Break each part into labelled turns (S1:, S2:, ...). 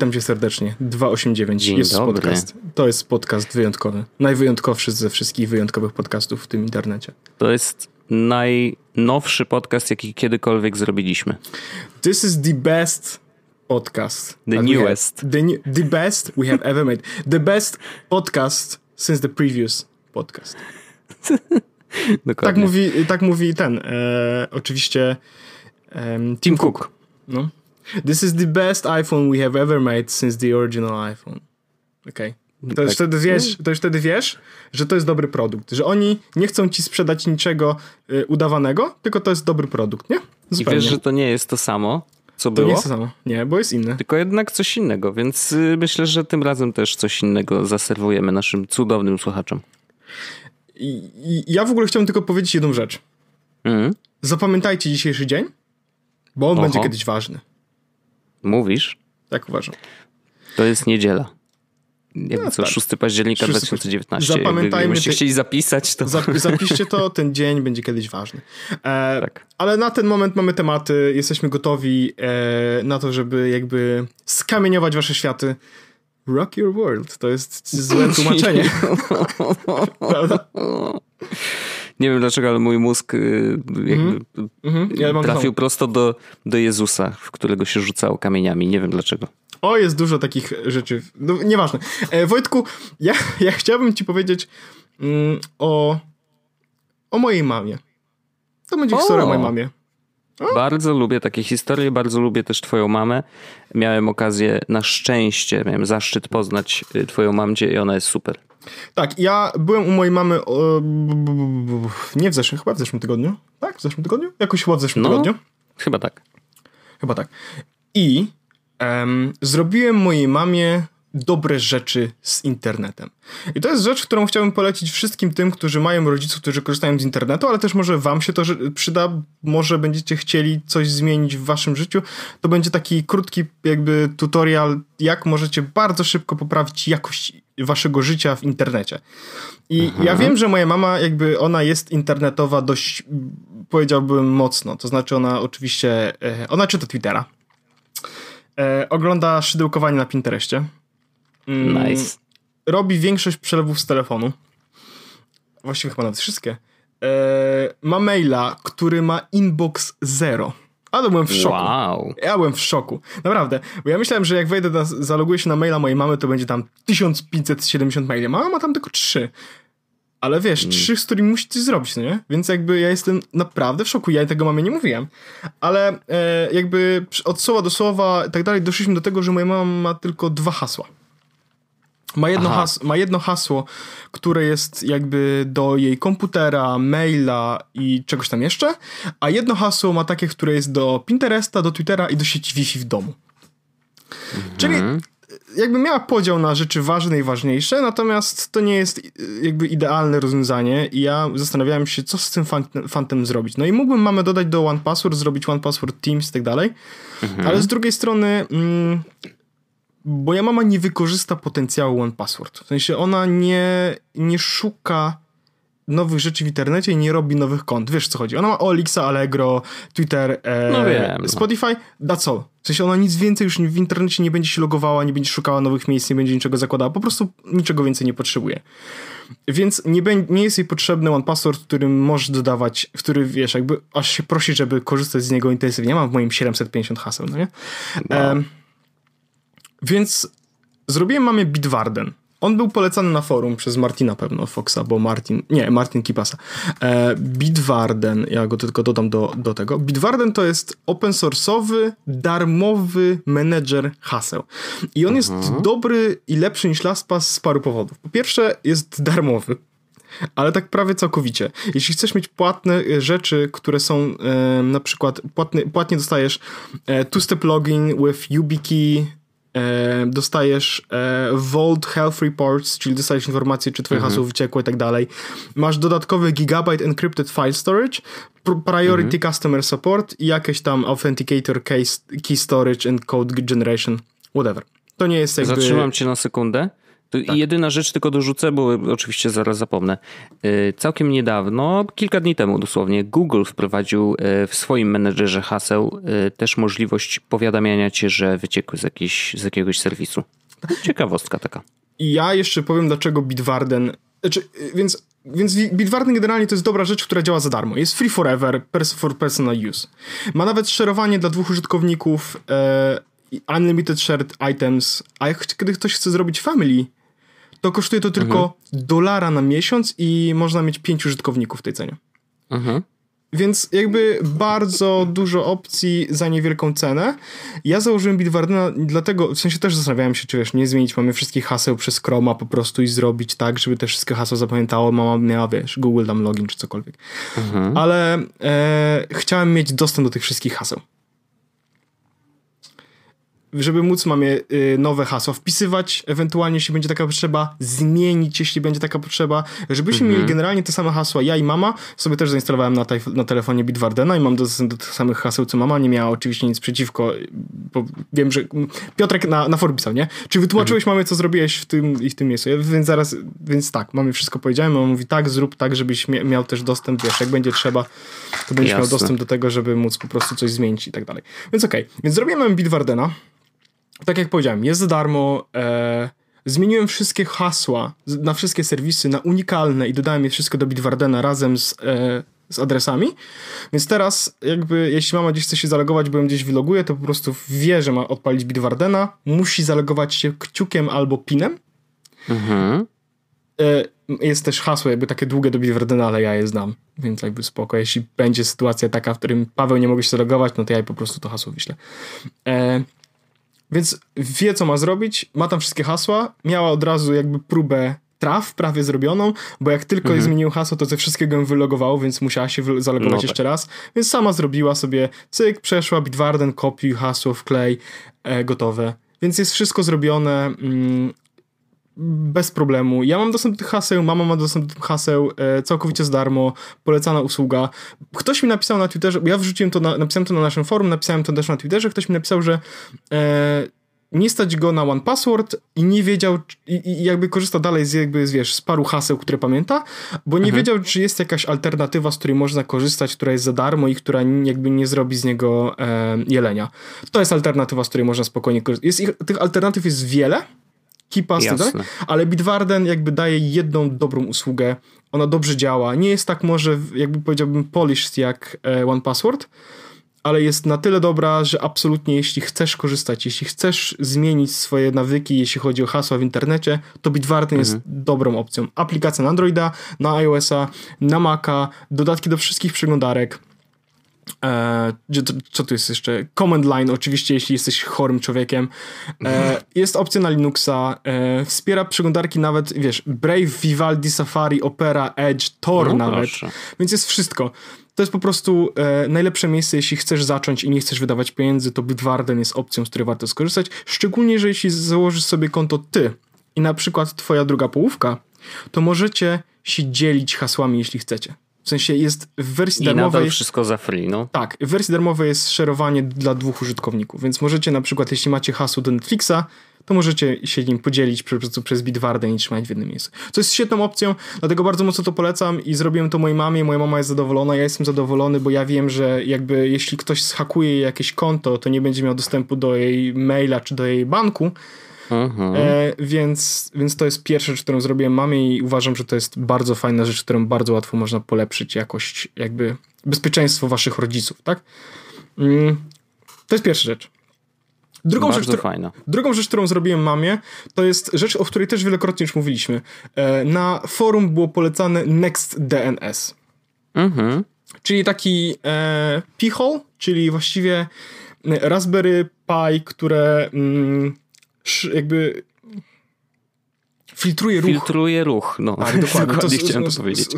S1: Witam cię serdecznie. 289
S2: Dzień
S1: jest
S2: dobry.
S1: podcast. To jest podcast wyjątkowy. Najwyjątkowszy ze wszystkich wyjątkowych podcastów w tym internecie.
S2: To jest najnowszy podcast, jaki kiedykolwiek zrobiliśmy.
S1: This is the best podcast.
S2: The newest.
S1: have. The, new- the best we have ever made. The best podcast since the previous podcast.
S2: Dokładnie.
S1: Tak mówi, tak mówi ten, e, oczywiście em, Tim Cook. No. This is the best iPhone we have ever made since the original iPhone. Okej. To, już
S2: Tak.
S1: wtedy wiesz, to już wtedy wiesz, że to jest dobry produkt. Że oni nie chcą ci sprzedać niczego y, udawanego, tylko to jest dobry produkt, nie?
S2: I
S1: Zupełnie.
S2: wiesz, że to nie jest to samo, co
S1: to
S2: było,
S1: nie jest to samo. Nie, bo jest inne.
S2: tylko jednak coś innego, więc y, myślę, że tym razem też coś innego zaserwujemy naszym cudownym słuchaczom.
S1: I, I ja w ogóle chciałem tylko powiedzieć jedną rzecz.
S2: Mhm.
S1: Zapamiętajcie dzisiejszy dzień, bo on
S2: Oho.
S1: będzie kiedyś ważny.
S2: Mówisz?
S1: Tak uważam.
S2: To jest niedziela. Jakby
S1: No
S2: co,
S1: tak.
S2: 6 października
S1: 6
S2: 2019.
S1: Zapamiętajmy te-
S2: chcieli zapisać, to
S1: Zap- zapiszcie to, ten dzień będzie kiedyś ważny. E,
S2: tak.
S1: Ale na ten moment mamy tematy, jesteśmy gotowi e, na to, żeby jakby skamieniować wasze światy. Rock your world. To jest złe tłumaczenie. Prawda?
S2: Nie wiem dlaczego, ale mój mózg y, jakby
S1: Mhm, ja
S2: trafił prosto do, do Jezusa, w którego się rzucało kamieniami. Nie wiem dlaczego.
S1: O, jest dużo takich rzeczy. No, nieważne. E, Wojtku, ja, ja chciałbym ci powiedzieć mm, o, o mojej mamie. To będzie
S2: O!
S1: historia o mojej mamie.
S2: Bardzo lubię takie historie, bardzo lubię też twoją mamę. Miałem okazję, na szczęście, miałem zaszczyt poznać y, twoją mamcie i ona jest super.
S1: Tak, ja byłem u mojej mamy nie w zeszłym, chyba w zeszłym tygodniu. Tak, w zeszłym tygodniu? Jakoś chyba w zeszłym
S2: No.
S1: tygodniu.
S2: Chyba tak.
S1: Chyba tak. I em, zrobiłem mojej mamie dobre rzeczy z internetem. I to jest rzecz, którą chciałbym polecić wszystkim tym, którzy mają rodziców, którzy korzystają z internetu, ale też może wam się to przyda, może będziecie chcieli coś zmienić w waszym życiu. To będzie taki krótki jakby tutorial, jak możecie bardzo szybko poprawić jakość waszego życia w internecie. I ja wiem, że moja mama jakby ona jest internetowa dość powiedziałbym mocno. To znaczy ona oczywiście e, ona czyta Twittera. E, ogląda szydełkowanie na Pinterestie. Mm,
S2: Nice.
S1: Robi większość przelewów z telefonu. Właściwie chyba nawet wszystkie. E, ma maila, który ma inbox zero. Ale byłem w szoku.
S2: Wow.
S1: Ja byłem w szoku. Naprawdę. Bo ja myślałem, że jak wejdę, na, zaloguję się na maila mojej mamy, to będzie tam 1570 maili. Mama ma tam tylko trzy. Ale wiesz, trzy, z którymi musi coś zrobić, no nie? Więc jakby ja jestem naprawdę w szoku. Ja tego mamie nie mówiłem. Ale e, jakby od słowa do słowa i tak dalej doszliśmy do tego, że moja mama ma tylko dwa hasła. Ma jedno,
S2: Aha.
S1: has, ma jedno hasło, które jest jakby do jej komputera, maila i czegoś tam jeszcze, a jedno hasło ma takie, które jest do Pinteresta, do Twittera i do sieci Wi-Fi w domu. Czyli jakby miała podział na rzeczy ważne i ważniejsze, natomiast to nie jest y, jakby idealne rozwiązanie i ja zastanawiałem się, co z tym fan- fantem zrobić. No i mógłbym mamę dodać do One Password, zrobić One Password Teams i tak dalej, ale z drugiej strony mm, moja mama nie wykorzysta potencjału One Password. W sensie ona nie, nie szuka nowych rzeczy w internecie i nie robi nowych kont. Wiesz co chodzi? Ona ma Olixa, Allegro, Twitter, e,
S2: No wiem, no.
S1: Spotify, that's all. W sensie ona nic więcej już w internecie nie będzie się logowała, nie będzie szukała nowych miejsc, nie będzie niczego zakładała, po prostu niczego więcej nie potrzebuje. Więc nie, bę- nie jest jej potrzebny One Password, którym możesz dodawać, który wiesz, jakby aż się prosi, żeby korzystać z niego intensywnie. Ja mam w moim 750 haseł, no nie? Em, więc zrobiłem mamie Bitwarden. On był polecany na forum przez Martina pewno Foxa, bo Martin, nie, Martin Kipasa. E, Bitwarden, ja go tylko dodam do, do tego. Bitwarden to jest open source'owy, darmowy menedżer haseł. I on jest dobry i lepszy niż LastPass z paru powodów. Po pierwsze jest darmowy. Ale tak prawie całkowicie. Jeśli chcesz mieć płatne e, rzeczy, które są e, na przykład płatny, płatnie dostajesz e, two-step login with YubiKey, e, dostajesz e, Vault Health Reports, czyli dostajesz informacje, czy twoje hasło wyciekło i tak dalej. Masz dodatkowy gigabyte encrypted file storage, pr- priority customer support i jakieś tam authenticator case, key storage and code generation, whatever. To nie jest jakby...
S2: Zatrzymam cię na sekundę. Tak. Jedyna rzecz tylko dorzucę, bo oczywiście zaraz zapomnę. Y, całkiem niedawno, kilka dni temu dosłownie, Google wprowadził y, w swoim menedżerze haseł y, też możliwość powiadamiania cię, że wyciekły z, jakiejś, z jakiegoś serwisu. Ciekawostka taka.
S1: Ja jeszcze powiem, dlaczego Bitwarden. Znaczy, więc, więc Bitwarden generalnie to jest dobra rzecz, która działa za darmo. Jest free forever, for personal use. Ma nawet szerowanie dla dwóch użytkowników, e, unlimited shared items, a jak, kiedy ktoś chce zrobić family, to kosztuje to tylko mhm. dolara na miesiąc i można mieć pięć użytkowników w tej cenie. Mhm. Więc jakby bardzo dużo opcji za niewielką cenę. Ja założyłem Bitwardena dlatego, w sensie też zastanawiałem się, czy wiesz, nie zmienić mamy wszystkich haseł przez Chroma po prostu i zrobić tak, żeby te wszystkie hasła zapamiętało, mama miała, wiesz, Google tam login czy cokolwiek. Mhm. Ale e, chciałem mieć dostęp do tych wszystkich haseł żeby móc mamy nowe hasła wpisywać, ewentualnie jeśli będzie taka potrzeba, zmienić, jeśli będzie taka potrzeba, żebyśmy mhm. mieli generalnie te same hasła. Ja i mama sobie też zainstalowałem na, na telefonie Bitwardena i mam dostęp do tych samych haseł, co mama. Nie miała oczywiście nic przeciwko, bo wiem, że Piotrek na, na forum pisał, nie? Czy wytłumaczyłeś mhm. mamy, co zrobiłeś w tym i w tym miejscu? Ja, więc zaraz, więc tak, mamy wszystko powiedziałem, mama mówi tak, zrób tak, żebyś miał też dostęp, wiesz, jak będzie trzeba, to będziesz Jasne. miał dostęp do tego, żeby móc po prostu coś zmienić i tak dalej. Więc okej, okay. więc zrobiłem Bitwardena tak jak powiedziałem, jest za darmo. E, zmieniłem wszystkie hasła na wszystkie serwisy na unikalne i dodałem je wszystko do Bitwardena razem z, e, z adresami. Więc teraz, jakby, jeśli mama gdzieś chce się zalogować, bo ją gdzieś wyloguje, to po prostu wie, że ma odpalić Bitwardena, musi zalogować się kciukiem albo pinem. Mhm. E, jest też hasło jakby takie długie do Bitwardena, ale ja je znam, więc jakby spoko. Jeśli będzie sytuacja taka, w którym Paweł nie mogę się zalogować, no to ja po prostu to hasło wyślę. E, więc wie, co ma zrobić, ma tam wszystkie hasła, miała od razu jakby próbę traf prawie zrobioną, bo jak tylko mhm. zmienił hasło, to ze wszystkiego ją wylogowało, więc musiała się zalogować no tak. jeszcze raz. Więc sama zrobiła sobie cyk, przeszła, Bitwarden, kopiuj hasło, wklej, e, gotowe. Więc jest wszystko zrobione. Mm, bez problemu. Ja mam dostęp do tych haseł, mama ma dostęp do tych haseł, e, całkowicie za darmo, polecana usługa. Ktoś mi napisał na Twitterze, ja wrzuciłem to, na, napisałem to na naszym forum, napisałem to też na Twitterze, ktoś mi napisał, że e, nie stać go na one password i nie wiedział, i, i, jakby korzysta dalej z jakby, z, wiesz, z paru haseł, które pamięta, bo nie mhm. wiedział, czy jest jakaś alternatywa, z której można korzystać, która jest za darmo i która jakby nie zrobi z niego e, jelenia. To jest alternatywa, z której można spokojnie korzystać. Jest ich, tych alternatyw jest wiele, Kipa, tak? ale Bitwarden jakby daje jedną dobrą usługę, ona dobrze działa, nie jest tak może jakby powiedziałbym polished jak e, One Password, ale jest na tyle dobra, że absolutnie jeśli chcesz korzystać, jeśli chcesz zmienić swoje nawyki, jeśli chodzi o hasła w internecie, to Bitwarden mhm. jest dobrą opcją. Aplikacja na Androida, na iOS-a, na Maca, dodatki do wszystkich przeglądarek, E, co tu jest jeszcze? Command line, oczywiście, jeśli jesteś chorym człowiekiem. E, jest opcja na Linuxa. E, wspiera przeglądarki nawet, wiesz, Brave, Vivaldi, Safari, Opera, Edge, Tor no, nawet. Proszę. Więc jest wszystko. To jest po prostu e, najlepsze miejsce, jeśli chcesz zacząć i nie chcesz wydawać pieniędzy, to Bitwarden jest opcją, z której warto skorzystać. Szczególnie, że jeśli założysz sobie konto ty i na przykład twoja druga połówka, to możecie się dzielić hasłami, jeśli chcecie. W sensie jest w wersji
S2: I
S1: darmowej.
S2: Nadal wszystko za free, no.
S1: Tak, w wersji darmowej jest szerowanie dla dwóch użytkowników, więc możecie na przykład, jeśli macie hasło do Netflixa, to możecie się nim podzielić po prostu przez Bitwarden i trzymać w jednym miejscu. Co jest świetną opcją, dlatego bardzo mocno to polecam i zrobiłem to mojej mamie, moja mama jest zadowolona, ja jestem zadowolony, bo ja wiem, że jakby jeśli ktoś zhakuje jej jakieś konto, to nie będzie miał dostępu do jej maila czy do jej banku, Mhm. E, więc, więc to jest pierwsza rzecz, którą zrobiłem mamie i uważam, że to jest bardzo fajna rzecz, którą bardzo łatwo można polepszyć jakość, jakby bezpieczeństwo waszych rodziców, tak? Mm, to jest pierwsza rzecz. Drugą
S2: Bardzo
S1: rzecz,
S2: fajna.
S1: drugą rzecz, którą zrobiłem mamie, to jest rzecz, o której też wielokrotnie już mówiliśmy. E, na forum było polecane NextDNS. Mhm. Czyli taki e, pichol, czyli właściwie Raspberry Pi, które mm, jakby filtruje ruch.
S2: Filtruje ruch, no.
S1: Tak, dokładnie. dokładnie to, chciałem to powiedzieć.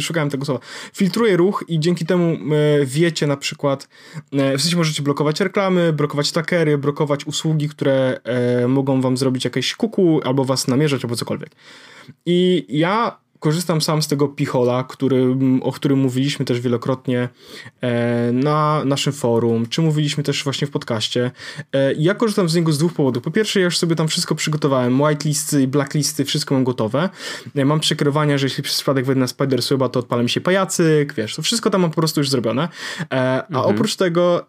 S1: Szukałem tego słowa. Filtruje ruch i dzięki temu e, wiecie na przykład, e, w sensie możecie blokować reklamy, blokować trackery, blokować usługi, które e, mogą wam zrobić jakieś kuku, albo was namierzać, albo cokolwiek. I ja korzystam sam z tego Pichola, który, o którym mówiliśmy też wielokrotnie e, na naszym forum, czy mówiliśmy też właśnie w podcaście. E, ja korzystam z niego z dwóch powodów. Po pierwsze, ja już sobie tam wszystko przygotowałem, whitelisty i blacklisty, wszystko mam gotowe. E, mam przekierowania, że jeśli przez przypadek wejdę na Spider-Suba, to odpala mi się pajacyk, wiesz, to wszystko tam mam po prostu już zrobione. A mhm. oprócz tego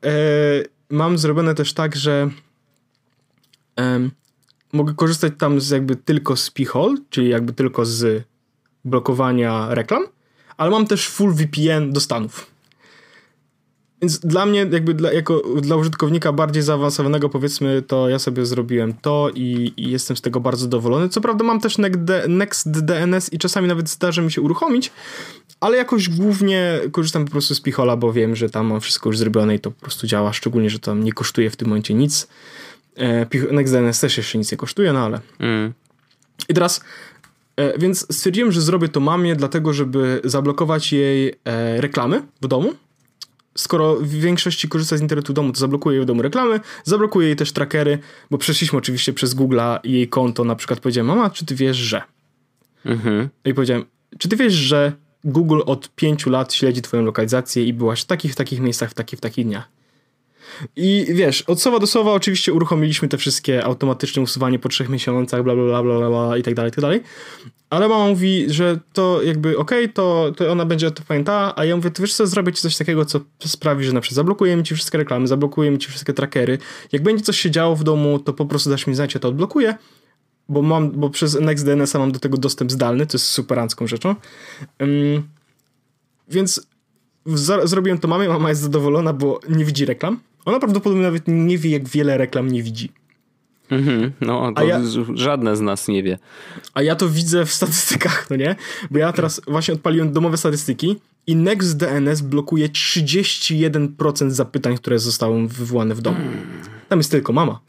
S1: mam zrobione też tak, że mogę korzystać tam z jakby tylko z Pichol, czyli jakby tylko z blokowania reklam, ale mam też full VPN do Stanów. Więc dla mnie, jakby dla, jako dla użytkownika bardziej zaawansowanego, powiedzmy, to ja sobie zrobiłem to i, i jestem z tego bardzo zadowolony. Co prawda mam też NextDNS i czasami nawet zdarzy mi się uruchomić, ale jakoś głównie korzystam po prostu z Pichola, bo wiem, że tam mam wszystko już zrobione i to po prostu działa, szczególnie, że tam nie kosztuje w tym momencie nic. E, NextDNS też jeszcze nic nie kosztuje, no ale... Mm. I teraz więc stwierdziłem, że zrobię to mamie, dlatego żeby zablokować jej e, reklamy w domu. Skoro w większości korzysta z internetu w domu, to zablokuję jej w domu reklamy, zablokuję jej też trackery, bo przeszliśmy oczywiście przez Google'a jej konto. Na przykład powiedziałem, mama, czy ty wiesz, że? Mhm. I powiedziałem, czy ty wiesz, że Google od pięciu lat śledzi twoją lokalizację i byłaś w takich, w takich miejscach, w takich, w takich dniach. I wiesz, od słowa do słowa oczywiście uruchomiliśmy te wszystkie automatyczne usuwanie po trzech miesiącach, bla, bla, bla, bla, bla i tak dalej, i tak dalej. Ale mama mówi, że to jakby okej, okay, to, to ona będzie to pamiętała, a ja mówię, to wiesz co, zrobię ci coś takiego, co sprawi, że na przykład zablokujemy ci wszystkie reklamy, zablokujemy ci wszystkie trackery. Jak będzie coś się działo w domu, to po prostu dasz mi znać, ja to odblokuję, bo mam, bo przez NextDNS mam do tego dostęp zdalny, to jest superancką rzeczą. Um, więc zrobiłem to mamie, mama jest zadowolona, bo nie widzi reklam. Ona prawdopodobnie nawet nie wie, jak wiele reklam nie widzi.
S2: Mhm, no, to ja, żadne z nas nie wie.
S1: A ja to widzę w statystykach, no nie? Bo ja teraz właśnie odpaliłem domowe statystyki i NextDNS blokuje 31% zapytań, które zostały wywołane w domu. Tam jest tylko mama.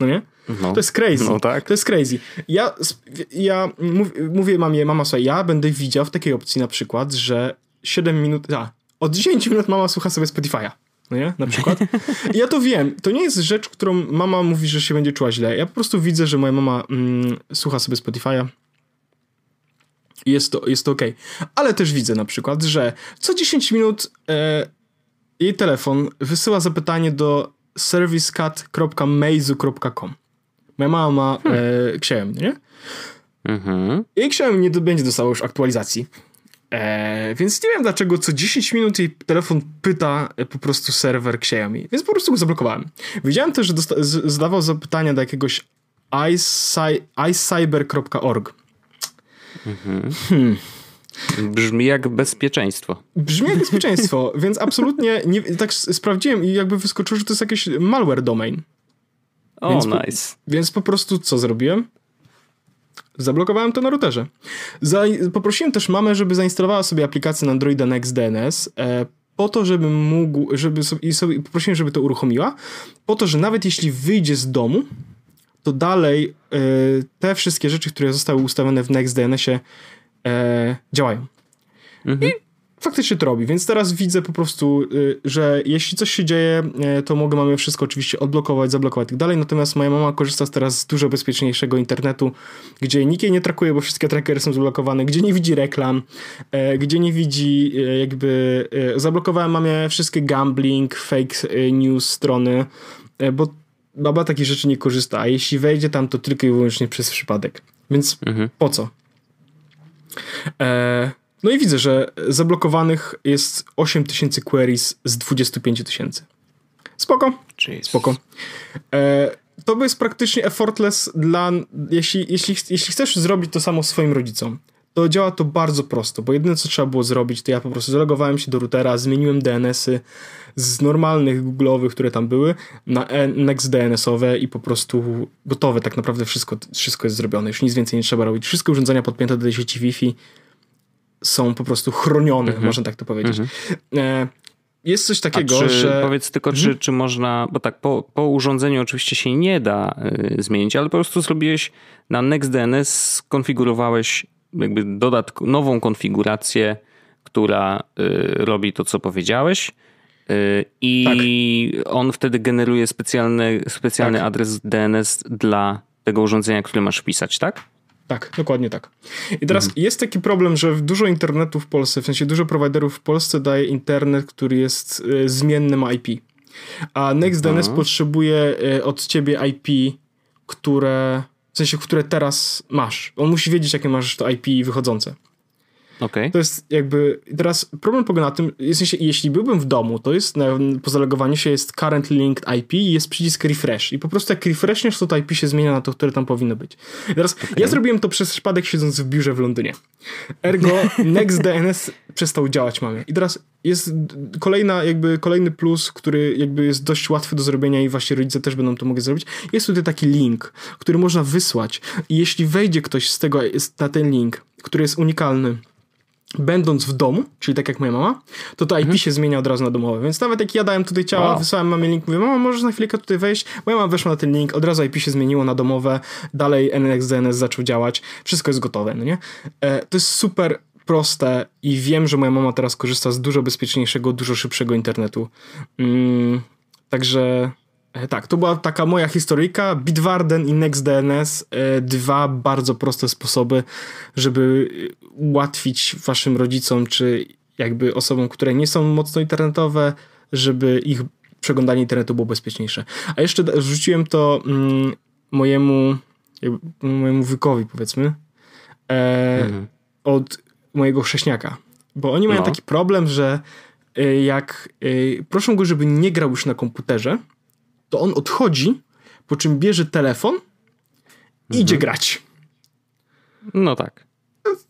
S1: No nie? No, to jest crazy. No tak. To jest crazy. Ja, ja mówię mamie, mama, słuchaj, ja będę widział w takiej opcji na przykład, że 7 minut, a, od 10 minut mama słucha sobie Spotify'a no nie? Na przykład. I ja to wiem. To nie jest rzecz, którą mama mówi, że się będzie czuła źle. Ja po prostu widzę, że moja mama mm, słucha sobie Spotify'a. Jest to, jest to ok. Ale też widzę na przykład, że co 10 minut e, jej telefon wysyła zapytanie do servicecat.meizu.com. Moja mama ma e, Xiaomi, nie? Mhm. Jej Xiaomi nie będzie dostało już aktualizacji. Eee, więc nie wiem dlaczego co 10 minut jej telefon pyta po prostu serwer Xiaomi, więc po prostu go zablokowałem. Widziałem też, że zadawał zapytania do jakiegoś icyber.org.
S2: Mhm. Hmm. Brzmi jak bezpieczeństwo.
S1: Brzmi jak bezpieczeństwo, więc absolutnie nie, tak sprawdziłem i jakby wyskoczyło, że to jest jakiś malware domain.
S2: O,
S1: więc
S2: nice.
S1: Po, więc po prostu co zrobiłem? Zablokowałem to na routerze. Poprosiłem też mamę, żeby zainstalowała sobie aplikację na Androida NextDNS e, po to, żeby mógł, żeby sobie, i sobie, poprosiłem, żeby to uruchomiła, po to, że nawet jeśli wyjdzie z domu, to dalej e, te wszystkie rzeczy, które zostały ustawione w NextDNS-ie e, działają. Mhm. I faktycznie to robi, więc teraz widzę po prostu, y, że jeśli coś się dzieje, y, to mogę mamy wszystko oczywiście odblokować, zablokować i tak dalej, natomiast moja mama korzysta teraz z dużo bezpieczniejszego internetu, gdzie nikt jej nie trakuje, bo wszystkie trackery są zablokowane, gdzie nie widzi reklam, y, gdzie nie widzi jakby, zablokowałem mamie wszystkie gambling, fake news strony, bo baba takich rzeczy nie korzysta, a jeśli wejdzie tam, to tylko i wyłącznie przez przypadek. Więc mhm. po co? E, no i widzę, że zablokowanych jest 8000 queries z 25 tysięcy. Spoko.
S2: Jeez.
S1: Spoko. E, to jest praktycznie effortless dla, jeśli, jeśli, jeśli chcesz zrobić to samo swoim rodzicom, to działa to bardzo prosto, bo jedyne co trzeba było zrobić, to ja po prostu zalogowałem się do routera, zmieniłem DNS-y z normalnych google'owych, które tam były, na next DNS-owe i po prostu gotowe, tak naprawdę wszystko, wszystko jest zrobione, już nic więcej nie trzeba robić. Wszystkie urządzenia podpięte do sieci Wi-Fi są po prostu chronione, mhm. można tak to powiedzieć. Mhm. E, jest coś takiego,
S2: czy,
S1: że.
S2: Powiedz tylko, mhm. czy, czy można, bo tak, po, po urządzeniu oczywiście się nie da y, zmienić, ale po prostu zrobiłeś na NextDNS, skonfigurowałeś jakby dodatk nową konfigurację, która y, robi to, co powiedziałeś. Y, I tak. on wtedy generuje specjalny, specjalny tak. adres DNS dla tego urządzenia, które masz wpisać, tak?
S1: Tak, dokładnie tak. I teraz mhm. jest taki problem, że dużo internetu w Polsce, w sensie dużo prowajderów w Polsce daje internet, który jest y, zmiennym IP. A NextDNS potrzebuje y, od ciebie IP, które, w sensie, które teraz masz. On musi wiedzieć, jakie masz to IP wychodzące.
S2: Okay.
S1: To jest jakby. Teraz problem polega na tym, w sensie, jeśli byłbym w domu, to jest na, po się jest current linked IP i jest przycisk refresh. I po prostu jak refreshniesz, to to IP się zmienia na to, które tam powinno być. I teraz okay. ja zrobiłem to przez przypadek siedząc w biurze w Londynie. Ergo NextDNS przestał działać mamy. I teraz jest kolejna, jakby kolejny plus, który jakby jest dość łatwy do zrobienia i właśnie rodzice też będą to mogli zrobić. Jest tutaj taki link, który można wysłać i jeśli wejdzie ktoś z tego, na ten link, który jest unikalny, będąc w domu, czyli tak jak moja mama, to to IP mhm. się zmienia od razu na domowe. Więc nawet jak ja dałem tutaj ciała, wow. wysłałem mamie link, mówię, mama, możesz na chwilkę tutaj wejść? Moja mama weszła na ten link, od razu IP się zmieniło na domowe, dalej NXDNS zaczął działać, wszystko jest gotowe, no nie? E, to jest super proste i wiem, że moja mama teraz korzysta z dużo bezpieczniejszego, dużo szybszego internetu. Mm, także tak, to była taka moja historyjka. Bitwarden i NextDNS, e, dwa bardzo proste sposoby, żeby ułatwić waszym rodzicom, czy jakby osobom, które nie są mocno internetowe, żeby ich przeglądanie internetu było bezpieczniejsze. A jeszcze wrzuciłem to mm, mojemu, mojemu wykowi, powiedzmy, e, mhm. od mojego chrześniaka. Bo oni mają no. taki problem, że e, jak e, proszą go, żeby nie grał już na komputerze, to on odchodzi, po czym bierze telefon i mhm. idzie grać.
S2: No tak.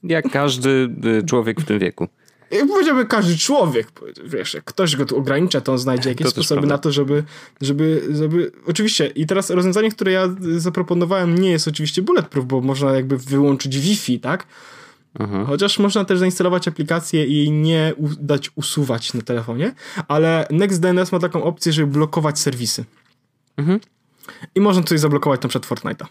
S2: Jak każdy y, człowiek w tym wieku.
S1: Jak powiedziałbym każdy człowiek, wiesz, jak ktoś go tu ogranicza, to on znajdzie jakieś to sposoby na to, żeby, żeby, żeby... Oczywiście, i teraz rozwiązanie, które ja zaproponowałem nie jest oczywiście bulletproof, bo można jakby wyłączyć Wi-Fi, tak? Mhm. Chociaż można też zainstalować aplikację i jej nie dać usuwać na telefonie, ale NextDNS ma taką opcję, żeby blokować serwisy. Mhm. I można coś zablokować na przykład Fortnite'a.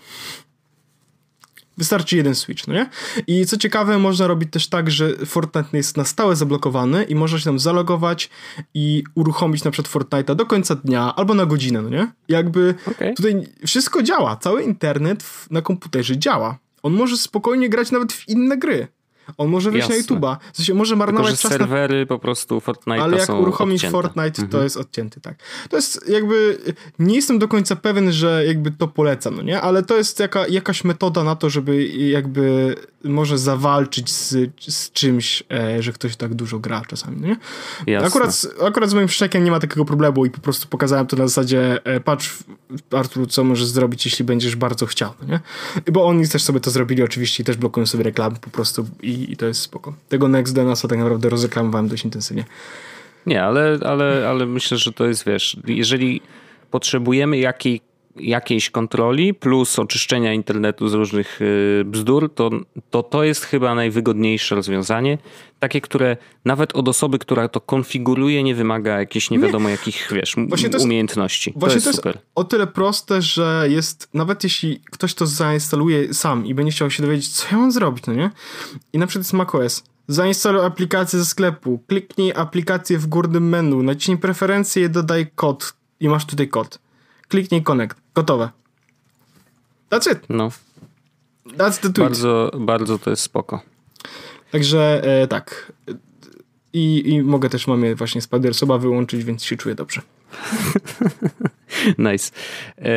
S1: Wystarczy jeden switch, no nie? I co ciekawe, można robić też tak, że Fortnite jest na stałe zablokowany i można się tam zalogować i uruchomić na przykład Fortnite'a do końca dnia albo na godzinę, no nie? Jakby okay. tutaj wszystko działa. Cały internet na komputerze działa. On może spokojnie grać nawet w inne gry. On może wejść Jasne. na YouTube'a. W sensie może marnować Tylko,
S2: czas serwery na... po prostu Fortnite
S1: Ale jak uruchomić odcięte. Fortnite, to mhm. jest odcięty, tak. To jest jakby... Nie jestem do końca pewien, że jakby to polecam, no nie? Ale to jest jaka, jakaś metoda na to, żeby jakby może zawalczyć z, z czymś, e, że ktoś tak dużo gra czasami, no nie? Jasne. Akurat, akurat z moim wszczekiem nie ma takiego problemu i po prostu pokazałem to na zasadzie e, patrz Artur, co możesz zrobić, jeśli będziesz bardzo chciał, no nie? Bo oni też sobie to zrobili oczywiście i też blokują sobie reklamy po prostu i, i to jest spoko. Tego NextDNS-a tak naprawdę rozreklamowałem dość intensywnie.
S2: Nie, ale, ale, ale myślę, że to jest, wiesz, jeżeli potrzebujemy jakiej jakiejś kontroli plus oczyszczenia internetu z różnych y, bzdur, to, to to jest chyba najwygodniejsze rozwiązanie. Takie, które nawet od osoby, która to konfiguruje, nie wymaga jakichś nie wiadomo nie. jakich, wiesz, jest, umiejętności. Właśnie to jest, to jest super.
S1: o tyle proste, że jest, nawet jeśli ktoś to zainstaluje sam i będzie chciał się dowiedzieć, co ja mam zrobić, no nie? I na przykład jest macOS. Zainstaluj aplikację ze sklepu, kliknij aplikację w górnym menu, naciśnij preferencje, dodaj kod i masz tutaj kod kliknij connect. Gotowe. That's it.
S2: No.
S1: That's the tweet.
S2: Bardzo, bardzo to jest spoko.
S1: Także e, tak. I, I mogę też mamie właśnie Spider Soba wyłączyć, więc się czuję dobrze.
S2: nice. E,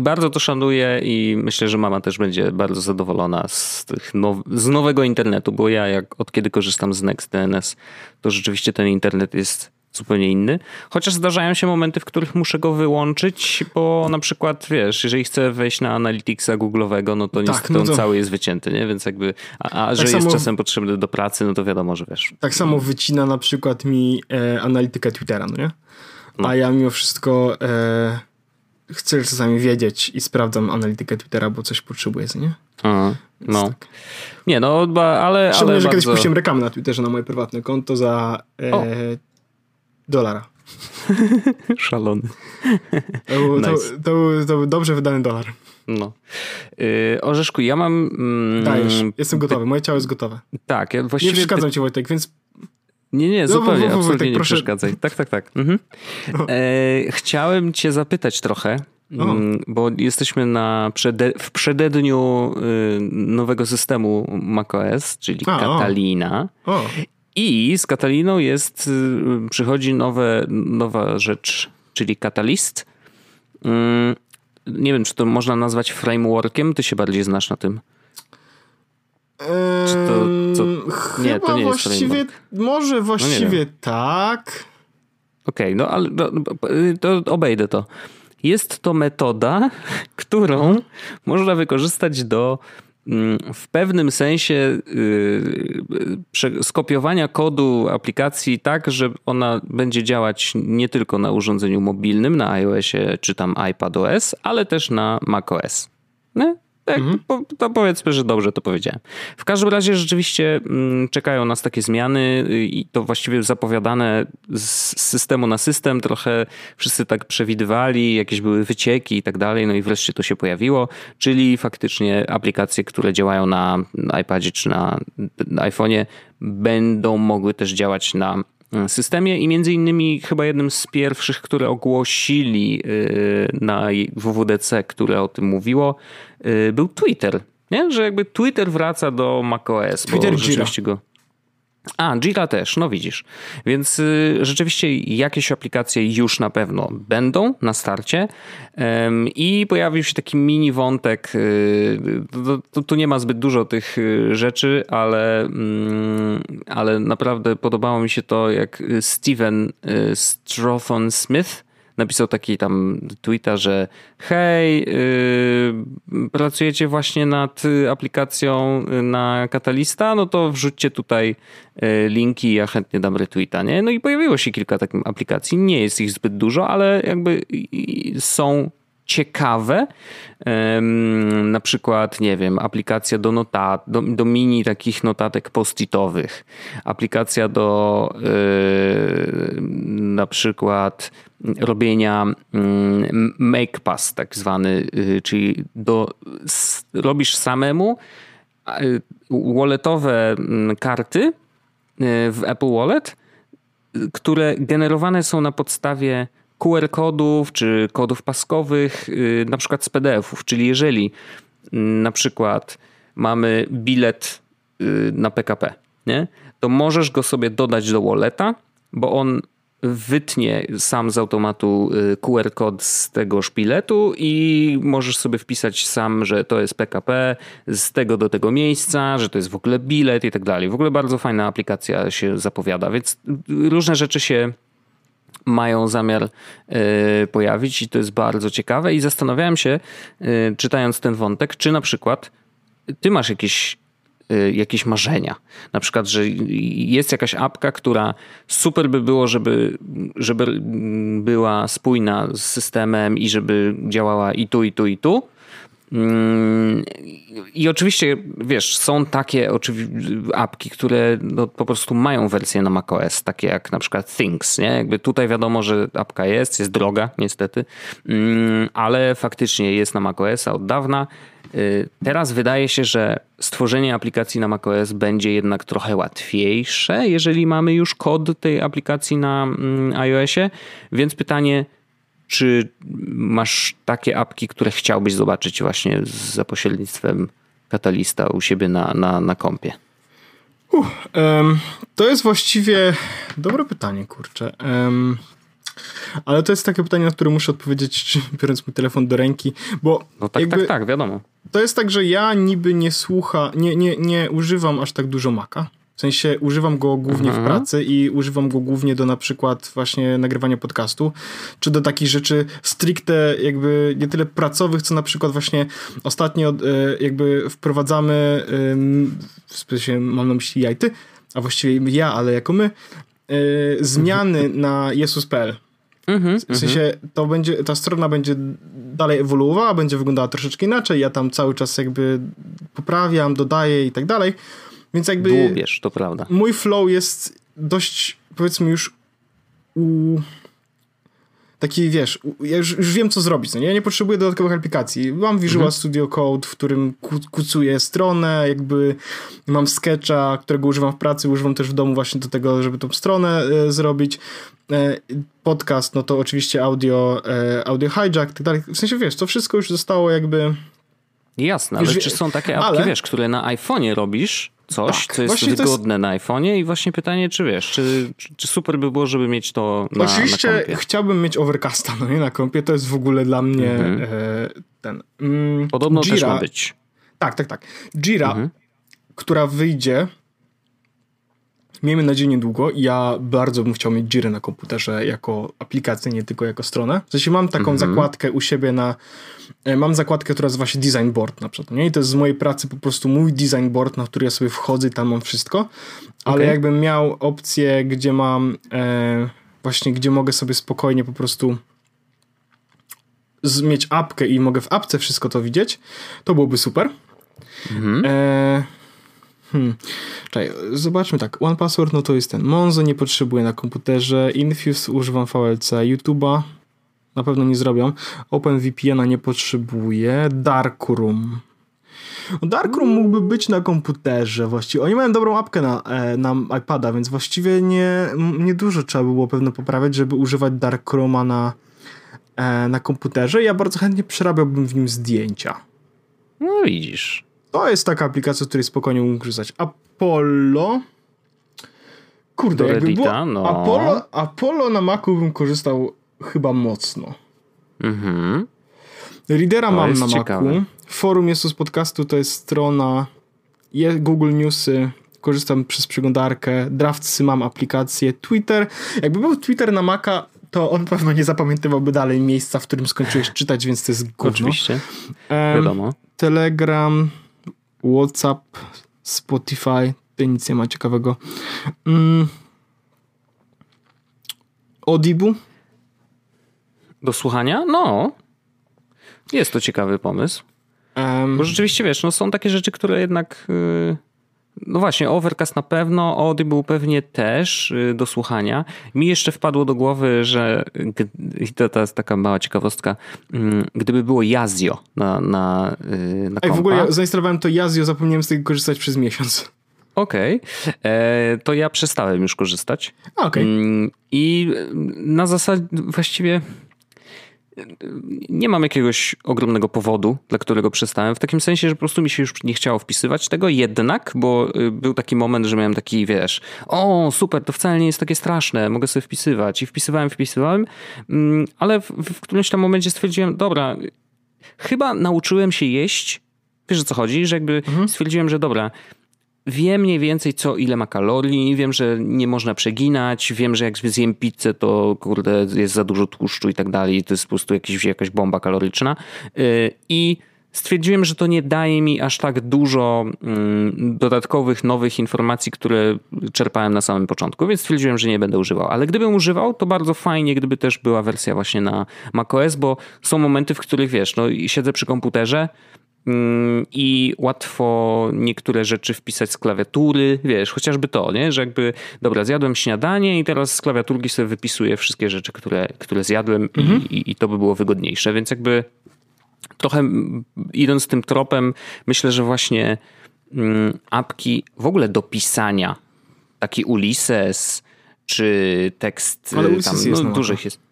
S2: bardzo to szanuję i myślę, że mama też będzie bardzo zadowolona z, tych now, z nowego internetu, bo ja jak od kiedy korzystam z NextDNS, to rzeczywiście ten internet jest zupełnie inny. Chociaż zdarzają się momenty, w których muszę go wyłączyć, bo na przykład, wiesz, jeżeli chcę wejść na Analyticsa Google'owego, no to tak, niestety no to... on cały jest wycięty, nie? Więc jakby, a, a tak że samo... jest czasem potrzebny do pracy, no to wiadomo, że wiesz.
S1: Tak samo wycina na przykład mi e, analitykę Twittera, no nie? No. A ja mimo wszystko e, chcę czasami wiedzieć i sprawdzam analitykę Twittera, bo coś potrzebuję, nie?
S2: Aha, no. Tak. Nie, no, ale. Szczególnie, ale
S1: że bardzo... kiedyś puściłem reklamę na Twitterze na moje prywatne konto za e, dolara.
S2: Szalony.
S1: To był, nice. to, to, był, to był dobrze wydany dolar.
S2: No. Yy, Orzeszku, ja mam...
S1: Mm, Dajesz, jestem gotowy, moje ciało jest gotowe.
S2: Tak, ja właściwie...
S1: Nie przeszkadzam ci Wojtek, więc...
S2: Nie, nie, no, zupełnie, no, absolutnie Wojtek, nie proszę. przeszkadzaj. Tak, tak, tak. Mhm. No. E, chciałem cię zapytać trochę, Mm, bo jesteśmy na przede, w przededniu y, nowego systemu macOS, czyli A, Catalina. O. O. I z Kataliną jest, y, przychodzi nowe, nowa rzecz, czyli Catalyst. Mm, nie wiem, czy to można nazwać frameworkiem. Ty się bardziej znasz na tym.
S1: Czy to? Nie, to nie jest właściwie, framework. Może no właściwie no tak.
S2: Okej, okay, no ale no, to obejdę to. Jest to metoda, którą można wykorzystać do w pewnym sensie y, skopiowania kodu aplikacji tak, że ona będzie działać nie tylko na urządzeniu mobilnym, na iOSie czy tam iPadOS, ale też na macOS. Tak, mhm. to powiedzmy, że dobrze to powiedziałem. W każdym razie rzeczywiście mm, czekają nas takie zmiany y, i to właściwie zapowiadane z systemu na system. Trochę wszyscy tak przewidywali, jakieś były wycieki i tak dalej, no i wreszcie to się pojawiło, czyli faktycznie aplikacje, które działają na iPadzie czy na iPhone'ie będą mogły też działać na systemie i między innymi chyba jednym z pierwszych, które ogłosili y, na WWDC, które o tym mówiło, y, był Twitter. Nie? Że jakby Twitter wraca do macOS.
S1: Twitter bo rzeczywiście go.
S2: A, Jira też, no widzisz. Więc y, rzeczywiście jakieś aplikacje już na pewno będą na starcie ym, i pojawił się taki mini wątek. Y, tu nie ma zbyt dużo tych y, rzeczy, ale, mm, ale naprawdę podobało mi się to, jak Steven y, Strawthon Smith napisał taki tam tweeta, że hej, yy, pracujecie właśnie nad aplikacją na Katalista, no to wrzućcie tutaj y, linki, ja chętnie dam retweeta, nie? No i pojawiło się kilka takich aplikacji, nie jest ich zbyt dużo, ale jakby są ciekawe. Na przykład, nie wiem, aplikacja do notat, do, do mini takich notatek post-itowych, aplikacja do yy, na przykład robienia mm, make pass tak zwany, yy, czyli do, robisz samemu walletowe mm, karty yy, w Apple Wallet, które generowane są na podstawie QR kodów czy kodów paskowych, y, na przykład z PDF-ów. Czyli jeżeli mm, na przykład mamy bilet y, na PKP, nie? to możesz go sobie dodać do walleta, bo on wytnie sam z automatu y, QR kod z tego szpiletu i możesz sobie wpisać sam, że to jest PKP z tego do tego miejsca, że to jest w ogóle bilet i tak dalej. W ogóle bardzo fajna aplikacja się zapowiada, więc różne rzeczy się mają zamiar e, pojawić i to jest bardzo ciekawe i zastanawiałem się, e, czytając ten wątek, czy na przykład ty masz jakieś e, jakieś marzenia. Na przykład, że jest jakaś apka, która super by było, żeby, żeby była spójna z systemem i żeby działała i tu, i tu, i tu. Mm, I oczywiście, wiesz, są takie apki, które no, po prostu mają wersję na macOS, takie jak na przykład Things, nie? Jakby tutaj wiadomo, że apka jest, jest droga niestety, mm, ale faktycznie jest na macOS od dawna. Y, teraz wydaje się, że stworzenie aplikacji na macOS będzie jednak trochę łatwiejsze, jeżeli mamy już kod tej aplikacji na mm, iOSie, więc pytanie, czy masz takie apki, które chciałbyś zobaczyć właśnie za pośrednictwem katalista u siebie na, na, na kompie?
S1: Uh, um, to jest właściwie dobre pytanie, kurczę. Um, ale to jest takie pytanie, na które muszę odpowiedzieć, biorąc mój telefon do ręki, bo.
S2: No tak, jakby, tak, tak, wiadomo.
S1: To jest tak, że ja niby nie słucha, nie, nie, nie używam aż tak dużo Maca. W sensie używam go głównie mhm. w pracy i używam go głównie do na przykład właśnie nagrywania podcastu, czy do takich rzeczy stricte jakby nie tyle pracowych, co na przykład właśnie ostatnio e, jakby wprowadzamy, w sensie mam na myśli ja i ty, a właściwie ja, ale jako my, e, zmiany mhm. na jesus.pl. Mhm, w sensie mhm. to będzie, ta strona będzie dalej ewoluowała, będzie wyglądała troszeczkę inaczej, ja tam cały czas jakby poprawiam, dodaję i tak dalej, więc jakby.
S2: Dłubiesz, to prawda.
S1: Mój flow jest dość, powiedzmy, już u. taki, wiesz, ja już, już wiem, co zrobić, no nie? Ja nie potrzebuję dodatkowych aplikacji. Mam Visual mhm. Studio Code, w którym kucuję stronę, jakby mam Sketcha, którego używam w pracy, używam też w domu właśnie do tego, żeby tą stronę e, zrobić. E, podcast, no to oczywiście audio, e, audio hijack, tak dalej. W sensie, wiesz, to wszystko już zostało jakby...
S2: Jasne, ale czy są takie apki, ale... wiesz, które na iPhone'ie robisz, coś, tak, co jest wygodne jest... na iPhone'ie i właśnie pytanie, czy wiesz, czy, czy super by było, żeby mieć to na
S1: Oczywiście na kompie? chciałbym mieć Overcasta, no nie, na kompie, to jest w ogóle dla mnie mhm. e, ten...
S2: Mm, Podobno Gira, też ma być.
S1: Tak, tak, tak. Jira, mhm. która wyjdzie Miejmy nadzieję niedługo. Ja bardzo bym chciał mieć Jira na komputerze jako aplikację, nie tylko jako stronę. W sensie mam taką mm -hmm. zakładkę u siebie na... E, mam zakładkę, która nazywa się Design Board na przykład. Nie? I to jest z mojej pracy po prostu mój design board, na który ja sobie wchodzę i tam mam wszystko. Ale okay. jakbym miał opcję, gdzie mam... E, właśnie, gdzie mogę sobie spokojnie po prostu mieć apkę i mogę w apce wszystko to widzieć, to byłoby super. Mhm. E, Hmm. Czekaj, zobaczmy tak. One Password no to jest ten. Monzo nie potrzebuje na komputerze. Infuse używam VLC. YouTube'a na pewno nie zrobią. OpenVPN-a nie potrzebuje. Darkroom. Darkroom mógłby być na komputerze właściwie. Oni mają dobrą apkę na, e, na iPada, więc właściwie nie, nie dużo trzeba było pewno poprawiać, żeby używać Darkrooma na, e, na komputerze. Ja bardzo chętnie przerabiałbym w nim zdjęcia.
S2: No widzisz.
S1: To jest taka aplikacja, której spokojnie mógł korzystać. Apollo. Kurde, Do jakby było no. Apollo, Apollo na Macu bym korzystał chyba mocno. Mhm. Readera to mam na ciekawe. Macu. Forum jest z podcastu, to jest strona Google Newsy, korzystam przez przeglądarkę, Draftsy mam aplikację, Twitter. Jakby był Twitter na Maca, to on pewno nie zapamiętywałby dalej miejsca, w którym skończyłeś czytać, więc to jest gówno.
S2: Oczywiście, wiadomo.
S1: Telegram, WhatsApp, Spotify, to nic nie ma ciekawego. Mm. Audible?
S2: Do słuchania? No. Jest to ciekawy pomysł. Um, Bo rzeczywiście, wiesz, no są takie rzeczy, które jednak... Yy no właśnie, Overcast na pewno, Audible pewnie też y, do słuchania. Mi jeszcze wpadło do głowy, że i to, to jest taka mała ciekawostka, mm, gdyby było Yazio na, na, y, na.
S1: Ej, w ogóle ja zainstalowałem to Yazio, zapomniałem z tego korzystać przez miesiąc.
S2: Okej, okay. E, to ja przestałem już korzystać.
S1: Okej. Okay. Mm,
S2: I na zasadzie właściwie nie mam jakiegoś ogromnego powodu, dla którego przestałem. W takim sensie, że po prostu mi się już nie chciało wpisywać tego, jednak, bo y, był taki moment, że miałem taki, wiesz, o super, to wcale nie jest takie straszne, mogę sobie wpisywać. I wpisywałem, wpisywałem, mm, ale w, w którymś tam momencie stwierdziłem, dobra, chyba nauczyłem się jeść, wiesz o co chodzi, że jakby mhm. stwierdziłem, że dobra, wiem mniej więcej co, ile ma kalorii, wiem, że nie można przeginać, wiem, że jak zjem pizzę, to kurde jest za dużo tłuszczu i tak dalej, to jest po prostu jakiś, jakaś bomba kaloryczna y, i stwierdziłem, że to nie daje mi aż tak dużo mm, dodatkowych, nowych informacji, które czerpałem na samym początku, więc stwierdziłem, że nie będę używał. Ale gdybym używał, to bardzo fajnie, gdyby też była wersja właśnie na macOS, bo są momenty, w których wiesz, no siedzę przy komputerze, i łatwo niektóre rzeczy wpisać z klawiatury, wiesz, chociażby to, nie? że jakby, dobra, zjadłem śniadanie i teraz z klawiaturki sobie wypisuję wszystkie rzeczy, które, które zjadłem mhm. i, i to by było wygodniejsze, więc jakby trochę idąc tym tropem, myślę, że właśnie mm, apki w ogóle do pisania, taki Ulysses, czy tekst
S1: Ale tam, no,
S2: dużych jest.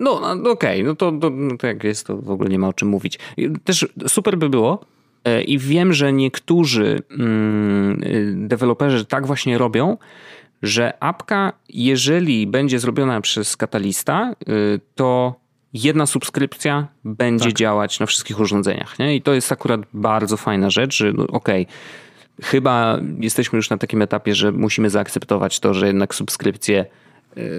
S2: No, no okej, okay. no to, to, no to jak jest, to w ogóle nie ma o czym mówić. Też super by było, e, i wiem, że niektórzy mm, deweloperzy tak właśnie robią, że apka, jeżeli będzie zrobiona przez katalista, y, to jedna subskrypcja będzie tak. działać na wszystkich urządzeniach. Nie? I to jest akurat bardzo fajna rzecz, że no, okej, okay, chyba jesteśmy już na takim etapie, że musimy zaakceptować to, że jednak subskrypcje Y,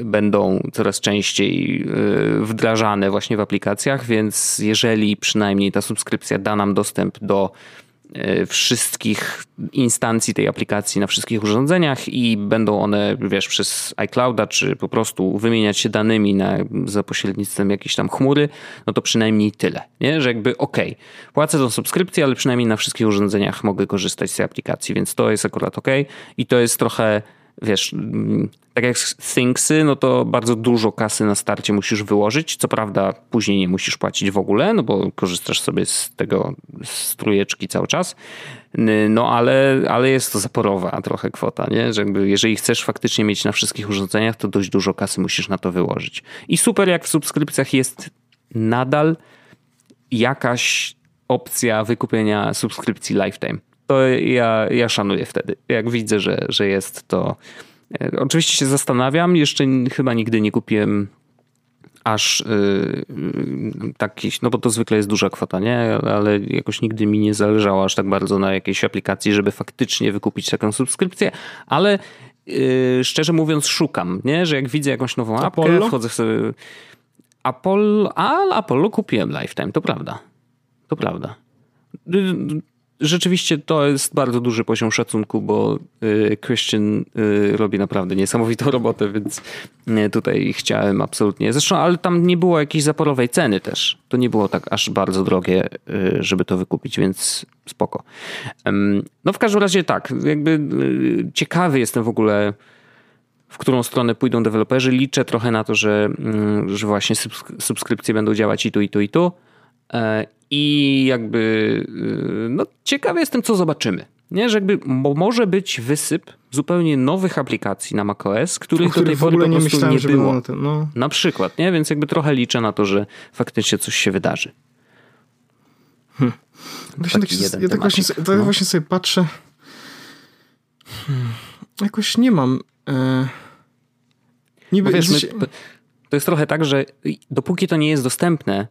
S2: będą coraz częściej y, wdrażane właśnie w aplikacjach, więc jeżeli przynajmniej ta subskrypcja da nam dostęp do y, wszystkich instancji tej aplikacji na wszystkich urządzeniach i będą one, wiesz, przez iClouda, czy po prostu wymieniać się danymi na, za pośrednictwem jakiejś tam chmury, no to przynajmniej tyle, nie? Że jakby okej, okay, płacę tą subskrypcję, ale przynajmniej na wszystkich urządzeniach mogę korzystać z tej aplikacji, więc to jest akurat ok i to jest trochę wiesz, tak jak Thingsy, no to bardzo dużo kasy na starcie musisz wyłożyć. Co prawda później nie musisz płacić w ogóle, no bo korzystasz sobie z tego strujeczki cały czas. No ale, ale jest to zaporowa trochę kwota, nie? Że jakby jeżeli chcesz faktycznie mieć na wszystkich urządzeniach, to dość dużo kasy musisz na to wyłożyć. I super jak w subskrypcjach jest nadal jakaś opcja wykupienia subskrypcji lifetime. To ja, ja szanuję wtedy. Jak widzę, że, że jest to. E, oczywiście się zastanawiam, jeszcze chyba nigdy nie kupiłem aż yy, takich, no bo to zwykle jest duża kwota, nie? Ale jakoś nigdy mi nie zależało aż tak bardzo na jakiejś aplikacji, żeby faktycznie wykupić taką subskrypcję, ale yy, szczerze mówiąc szukam, nie? Że jak widzę jakąś nową apkę, Apollo? wchodzę w sobie... Apollo, a Apollo kupiłem Lifetime, to prawda. To prawda rzeczywiście to jest bardzo duży poziom szacunku, bo y, Christian y, robi naprawdę niesamowitą robotę, więc y, tutaj chciałem absolutnie. Zresztą, ale tam nie było jakiejś zaporowej ceny też. To nie było tak aż bardzo drogie, żeby to wykupić, więc spoko. No w każdym razie tak, jakby ciekawy jestem w ogóle w którą stronę pójdą deweloperzy. Liczę trochę na to, że, mm, że właśnie subskrypcje będą działać i tu, i tu, i tu. E, I jakby y, no, ciekawy jestem, co zobaczymy. Nie, że jakby może być wysyp zupełnie nowych aplikacji na macOS, których, których do tej pory po nie, myślałem, nie było. Na, tym, no. na przykład, nie? Więc jakby trochę liczę na to, że faktycznie coś się wydarzy.
S1: Hmm. Właśnie tak, ja tak właśnie, tak no. właśnie sobie patrzę. Hmm. Jakoś nie mam. E...
S2: Niby, my, to jest trochę tak, że dopóki to nie jest dostępne,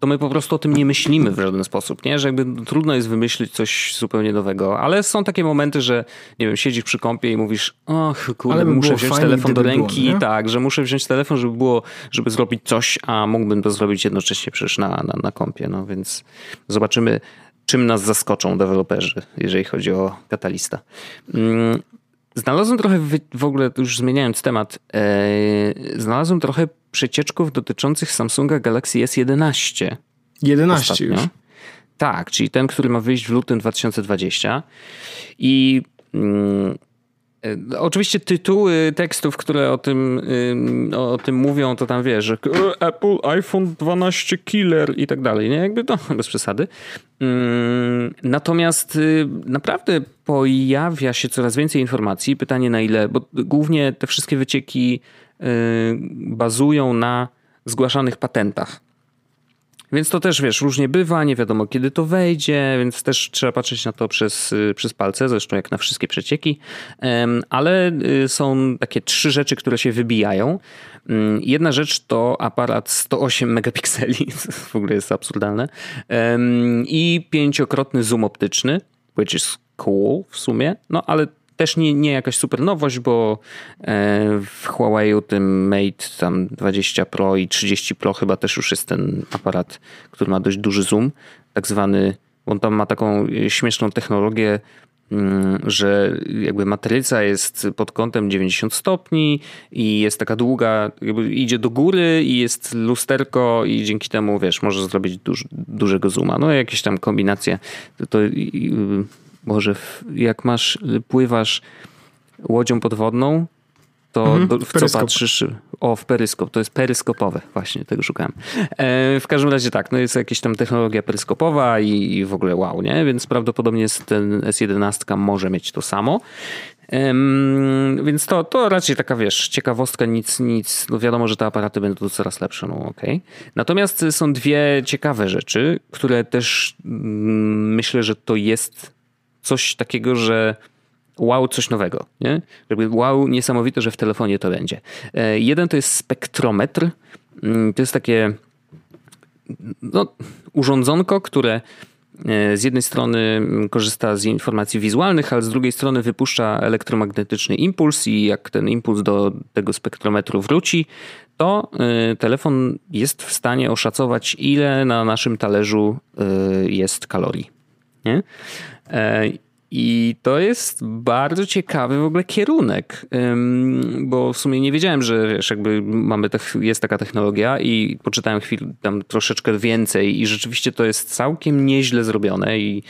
S2: to my po prostu o tym nie myślimy w żaden sposób, nie? Że jakby trudno jest wymyślić coś zupełnie nowego, ale są takie momenty, że nie wiem, siedzisz przy kąpie i mówisz, och kurde, by muszę wziąć telefon do ręki, było, tak, że muszę wziąć telefon, żeby było, żeby zrobić coś, a mógłbym to zrobić jednocześnie przecież na, na, na kąpie, no więc zobaczymy, czym nas zaskoczą deweloperzy, jeżeli chodzi o katalista. Znalazłem trochę, w ogóle już zmieniając temat, yy, znalazłem trochę przecieczków dotyczących Samsunga Galaxy S11.
S1: 11 ostatnio. już.
S2: Tak, czyli ten, który ma wyjść w lutym 2020. I mm, e, Oczywiście tytuły tekstów, które o tym, o tym mówią, to tam wiesz, że Apple iPhone 12 killer i tak dalej, nie? Jakby to bez przesady. Natomiast y, naprawdę pojawia się coraz więcej informacji. Pytanie na ile, bo głównie te wszystkie wycieki Y, bazują na zgłaszanych patentach. Więc to też wiesz, różnie bywa, nie wiadomo kiedy to wejdzie, więc też trzeba patrzeć na to przez, y, przez palce, zresztą jak na wszystkie przecieki. Ale y, są takie trzy rzeczy, które się wybijają. Mm, jedna rzecz to aparat 108 megapikseli, w ogóle jest absurdalne, i pięciokrotny zoom optyczny, which is cool w sumie, no ale też nie, nie jakaś super nowość, bo e, w Huawei tym Mate tam 20 Pro i 30 Pro chyba też już jest ten aparat, który ma dość duży zoom, tak zwany, on tam ma taką śmieszną technologię, mm, że jakby matryca jest pod kątem 90 stopni i jest taka długa, idzie do góry i jest lusterko i dzięki temu, wiesz, możesz zrobić duż, dużego zooma. No jakieś tam kombinacje. To, to może jak masz, pływasz łodzią podwodną, to mhm, do, w co patrzysz? O, w peryskop. To jest peryskopowe, właśnie tego szukałem. E, w każdym razie tak, no jest jakaś tam technologia peryskopowa i, i, w ogóle wow, nie? Więc prawdopodobnie ten S11 może mieć to samo. więc to, to raczej taka, wiesz, ciekawostka, nic, nic. No wiadomo, że te aparaty będą coraz lepsze, no okej. Okay. Natomiast są dwie ciekawe rzeczy, które też mm, myślę, że to jest coś takiego, że wow, coś nowego. Nie? Jakby wow, niesamowite, że w telefonie to będzie. E, jeden to jest spektrometr. Mm, to jest takie no, urządzonko, które e, z jednej strony korzysta z informacji wizualnych, ale z drugiej strony wypuszcza elektromagnetyczny impuls i jak ten impuls do tego spektrometru wróci, to e, telefon jest w stanie oszacować, ile na naszym talerzu jest kalorii. Nie? E, I to jest bardzo ciekawy w ogóle kierunek, bo w sumie nie wiedziałem, że wiesz, jakby mamy, jest taka technologia i poczytałem chwilę tam troszeczkę więcej i rzeczywiście to jest całkiem nieźle zrobione i,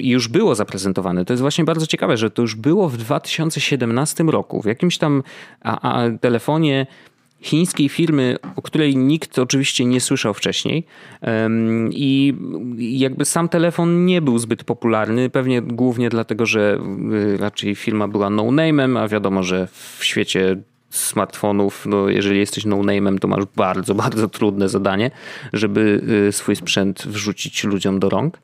S2: i już było zaprezentowane. To jest właśnie bardzo ciekawe, że to już było w 2017 roku w jakimś tam a, a telefonie chińskiej firmy, o której nikt oczywiście nie słyszał wcześniej. I jakby sam telefon nie był zbyt popularny, pewnie głównie dlatego, że y, raczej firma była no-name'em, a wiadomo, że w świecie smartfonów, no jeżeli jesteś no-name'em, to masz bardzo, bardzo trudne zadanie, żeby y, swój sprzęt wrzucić ludziom do rąk.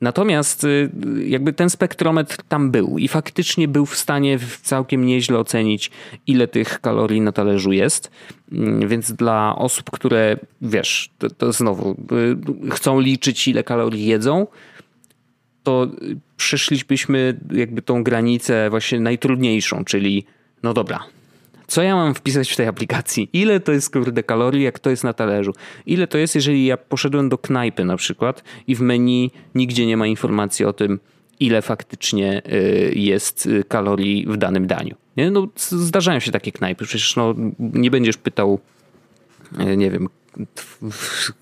S2: Natomiast y, jakby ten spektrometr tam był i faktycznie był w stanie całkiem nieźle ocenić, ile tych kalorii na talerzu jest. Mm, więc dla osób, które wiesz, to, to znowu y, chcą liczyć, ile kalorii jedzą, to przeszlibyśmy jakby tą granicę właśnie najtrudniejszą, czyli no dobra, co ja mam wpisać w tej aplikacji? Ile to jest kurde kalorii, jak to jest na talerzu? Ile to jest, jeżeli ja poszedłem do knajpy na przykład i w menu nigdzie nie ma informacji o tym, ile faktycznie y, jest y, kalorii w danym daniu. Nie? No, zdarzają się takie knajpy, przecież no, nie będziesz pytał y, nie wiem,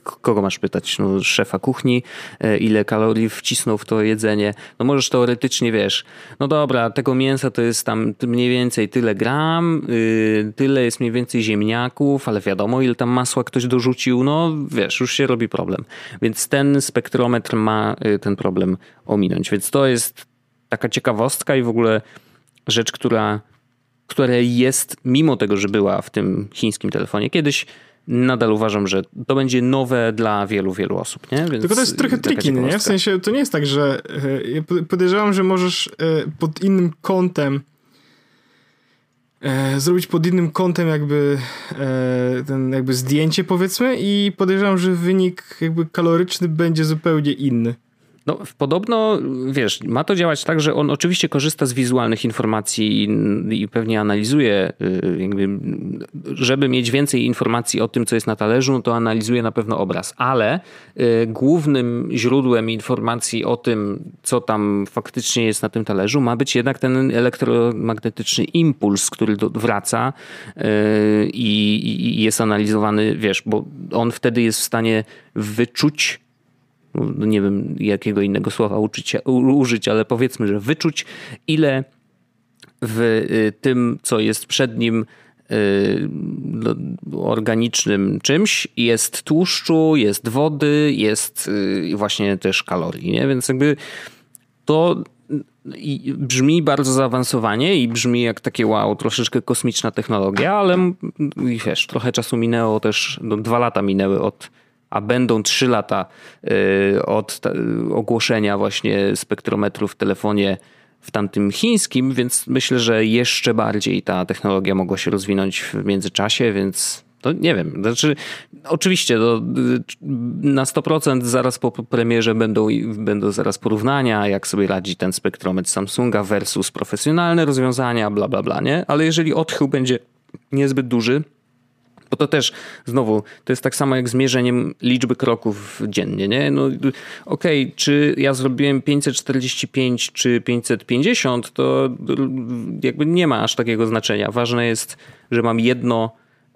S2: kogo masz pytać? No, szefa kuchni, e, ile kalorii wcisnął w to jedzenie. No możesz teoretycznie, wiesz, no dobra, tego mięsa to jest tam mniej więcej tyle gram, yy, tyle jest mniej więcej ziemniaków, ale wiadomo, ile tam masła ktoś dorzucił, no wiesz, już się robi problem. Więc ten spektrometr ma y, ten problem ominąć. Więc to jest taka ciekawostka i w ogóle rzecz, która, która jest, mimo tego, że była w tym chińskim telefonie kiedyś, nadal uważam, że to będzie nowe dla wielu, wielu osób. Nie?
S1: Więc Tylko to jest trochę tricky, nie? W sensie to nie jest tak, że e, ja podejrzewam, że możesz e, pod innym kątem e, zrobić pod innym kątem jakby ten jakby zdjęcie powiedzmy i podejrzewam, że wynik jakby kaloryczny będzie zupełnie inny.
S2: No, podobno, wiesz, ma to działać tak, że on oczywiście korzysta z wizualnych informacji i, i, pewnie analizuje, y, jakby, żeby mieć więcej informacji o tym, co jest na talerzu, no to analizuje na pewno obraz, ale y, głównym źródłem informacji o tym, co tam faktycznie jest na tym talerzu, ma być jednak ten elektromagnetyczny impuls, który do, wraca y, i, i jest analizowany, wiesz, bo on wtedy jest w stanie wyczuć nie wiem jakiego innego słowa uczyć, użyć, ale powiedzmy, że wyczuć, ile w y, tym, co jest przed nim, y, no, organicznym czymś jest tłuszczu, jest wody, jest y, właśnie też kalorii, nie? Więc jakby to brzmi bardzo zaawansowanie i brzmi jak takie wow, troszeczkę kosmiczna technologia, ale wiesz, trochę czasu minęło też, no dwa lata minęły od a będą 3 lata y, od ogłoszenia właśnie spektrometru w telefonie w tamtym chińskim, więc myślę, że jeszcze bardziej ta technologia mogła się rozwinąć w międzyczasie, więc to nie wiem. Znaczy, oczywiście to na 100% zaraz po premierze będą, będą zaraz porównania, jak sobie radzi ten spektrometr Samsunga versus profesjonalne rozwiązania, bla, bla, bla, nie? Ale jeżeli odchył będzie niezbyt duży, bo to też, znowu, to jest tak samo jak z mierzeniem liczby kroków dziennie, nie? No okej, okay, czy ja zrobiłem 545 czy 550, to jakby nie ma aż takiego znaczenia. Ważne jest, że mam jedno,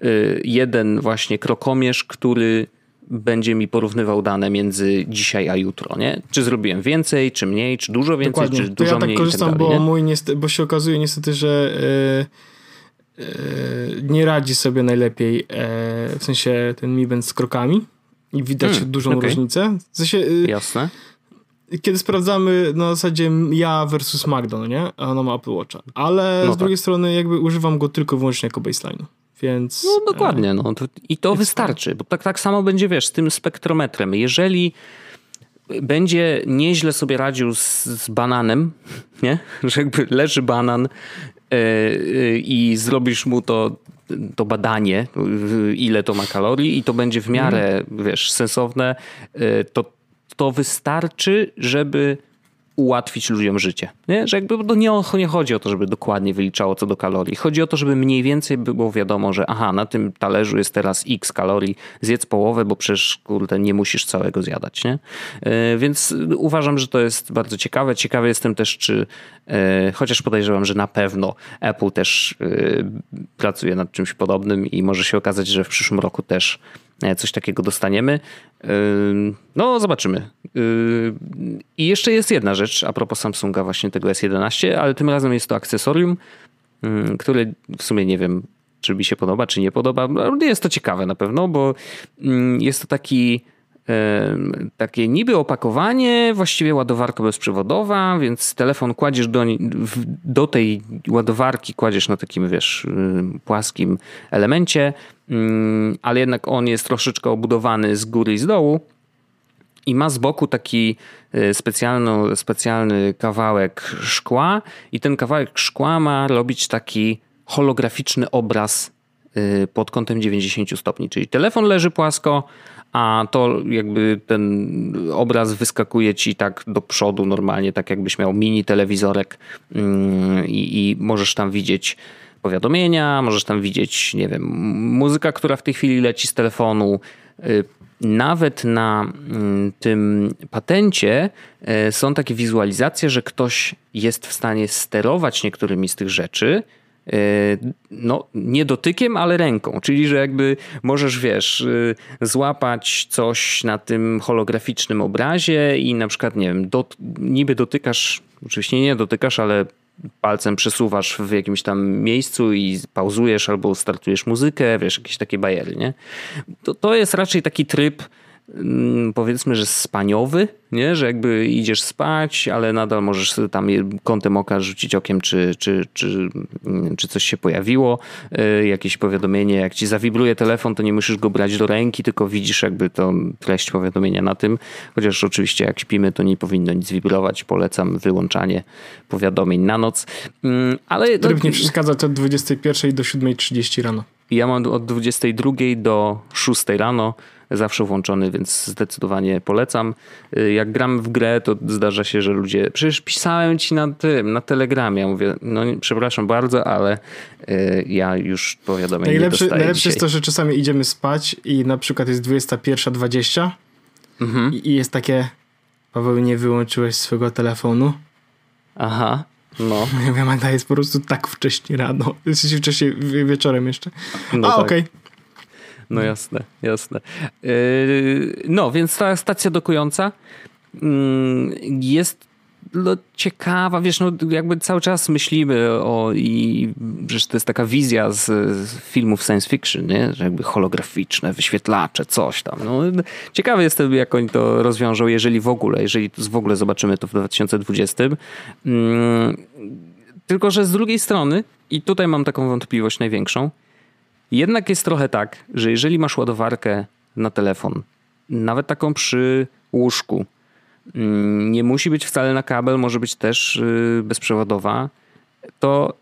S2: y, jeden właśnie krokomierz, który będzie mi porównywał dane między dzisiaj a jutro, nie? Czy zrobiłem więcej, czy mniej, czy dużo więcej, Dokładnie. czy dużo
S1: ja tak
S2: mniej.
S1: Korzystam,
S2: tak
S1: dalej, bo, mój niestety, bo się okazuje niestety, że yy nie radzi sobie najlepiej, e, w sensie ten Mi Band z krokami i widać hmm, dużą okay. różnicę. W sensie,
S2: e, Jasne.
S1: Kiedy sprawdzamy na zasadzie ja versus Magda, no nie? Ona ma Apple Watcha. Ale no z drugiej tak. strony jakby używam go tylko wyłącznie jako baseline. Więc...
S2: No dokładnie, no. To, I to wystarczy, bo tak, tak samo będzie, wiesz, z tym spektrometrem. Jeżeli będzie nieźle sobie radził z, z bananem, nie? Że jakby leży banan E, e, i zrobisz mu to, to badanie, ile to ma kalorii i to będzie w miarę, mm. wiesz, sensowne, e, to, to wystarczy, żeby ułatwić ludziom życie. Nie? Że jakby to nie, nie chodzi o to, żeby dokładnie wyliczało co do kalorii. Chodzi o to, żeby mniej więcej było wiadomo, że aha, na tym talerzu jest teraz x kalorii, zjedz połowę, bo przecież kurde nie musisz całego zjadać. Nie? Yy, więc uważam, że to jest bardzo ciekawe. Ciekawy jestem też, czy yy, chociaż podejrzewam, że na pewno Apple też yy, pracuje nad czymś podobnym i może się okazać, że w przyszłym roku też E, coś takiego dostaniemy. No, zobaczymy. I jeszcze jest jedna rzecz a propos Samsunga, właśnie tego S11, ale tym razem jest to akcesorium, które w sumie nie wiem, czy mi się podoba, czy nie podoba. Jest to ciekawe na pewno, bo jest to taki takie niby opakowanie, właściwie ładowarka bezprzewodowa, więc telefon kładziesz do, do tej ładowarki, kładziesz na takim, wiesz, płaskim elemencie, ale jednak on jest troszeczkę obudowany z góry i z dołu i ma z boku taki e, specjalny, specjalny kawałek szkła i ten kawałek szkła ma robić taki holograficzny obraz e, pod kątem 90 stopni, czyli telefon leży płasko, a to jakby ten obraz wyskakuje ci tak do przodu normalnie, tak jakbyś miał mini telewizorek mm, i, i możesz tam widzieć powiadomienia, możesz tam widzieć, nie wiem, muzyka, która w tej chwili leci z telefonu. Y, nawet na mm, tym patencie y, są takie wizualizacje, że ktoś jest w stanie sterować niektórymi z tych rzeczy, E, no, nie dotykiem, ale ręką. Czyli, że jakby możesz, wiesz, y, złapać coś na tym holograficznym obrazie i na przykład, nie wiem, dot, niby dotykasz, oczywiście nie dotykasz, ale palcem przesuwasz w jakimś tam miejscu i pauzujesz albo startujesz muzykę, wiesz, jakieś takie bajery, nie? To, to jest raczej taki tryb, powiedzmy, że spaniowy, nie? że jakby idziesz spać, ale nadal możesz tam kątem oka rzucić okiem, czy, czy, czy, mm, czy coś się pojawiło, y, jakieś powiadomienie, jak ci zawibruje telefon, to nie musisz go brać do ręki, tylko widzisz jakby tą treść powiadomienia na tym, chociaż oczywiście jak śpimy, to nie powinno nic wibrować, polecam wyłączanie powiadomień na noc. Mm, ale
S1: Tryb nie przeszkadza od 21 do 7.30 rano.
S2: Ja mam od 22 do 6 rano zawsze włączony, więc zdecydowanie polecam. Y, jak gram w grę, to zdarza się, że ludzie. Przecież pisałem ci na tym, na telegramie. Ja mówię, no przepraszam bardzo, ale y, ja już powiadomienie
S1: najlepsze,
S2: nie
S1: Najlepsze
S2: dzisiaj.
S1: jest to, że czasami idziemy spać i na przykład jest 21.20 mhm. i jest takie. Paweł, nie wyłączyłeś swojego telefonu.
S2: Aha. No.
S1: Ja wiem, Magda jest po prostu tak wcześnie rano. Jesteś wcześniej wieczorem jeszcze. No A, tak. okej. Okay.
S2: No jasne, jasne. Yy, no, więc ta stacja dokująca mm, jest no, ciekawa, wiesz, no jakby cały czas myślimy o i że to jest taka wizja z, z, filmów science fiction, nie? Że jakby holograficzne, wyświetlacze, coś tam. No, ciekawy jestem, jak oni to rozwiążą, jeżeli w ogóle, jeżeli w ogóle zobaczymy to w 2020. Mm, tylko, że z drugiej strony, i tutaj mam taką wątpliwość największą, jednak jest trochę tak, że jeżeli masz ładowarkę na telefon, nawet taką przy łóżku, mm, nie musi być wcale na kabel, może być też y, bezprzewodowa, to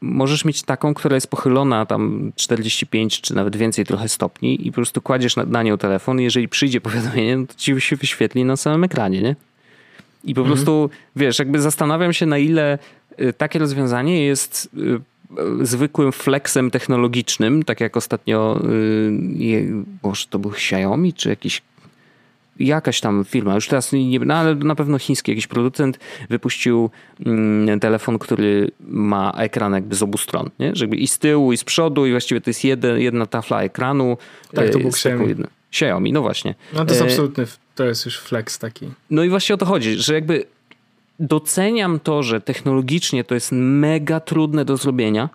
S2: możesz mieć taką, która jest pochylona tam 45 czy nawet więcej trochę stopni i po prostu kładziesz na, na nią telefon i jeżeli przyjdzie powiadomienie, no to ci się wyświetli na samym ekranie, nie? I po mhm. prostu, wiesz, jakby zastanawiam się na ile y, takie rozwiązanie jest y, zwykłym flexem technologicznym, tak jak ostatnio, może to był Xiaomi, czy jakiś jakaś tam firma, już teraz nie, no ale na pewno chiński jakiś producent wypuścił mm, telefon, który ma ekran jakby z obu stron, nie? Żeby i z tyłu, i z przodu, i właściwie to jest jeden, jedna tafla ekranu.
S1: Tak, to był Xiaomi.
S2: Xiaomi, no właśnie.
S1: No to jest e, absolutny, to jest już flex taki.
S2: No i właśnie o to chodzi, że jakby doceniam to, że technologicznie to jest mega trudne do zrobienia,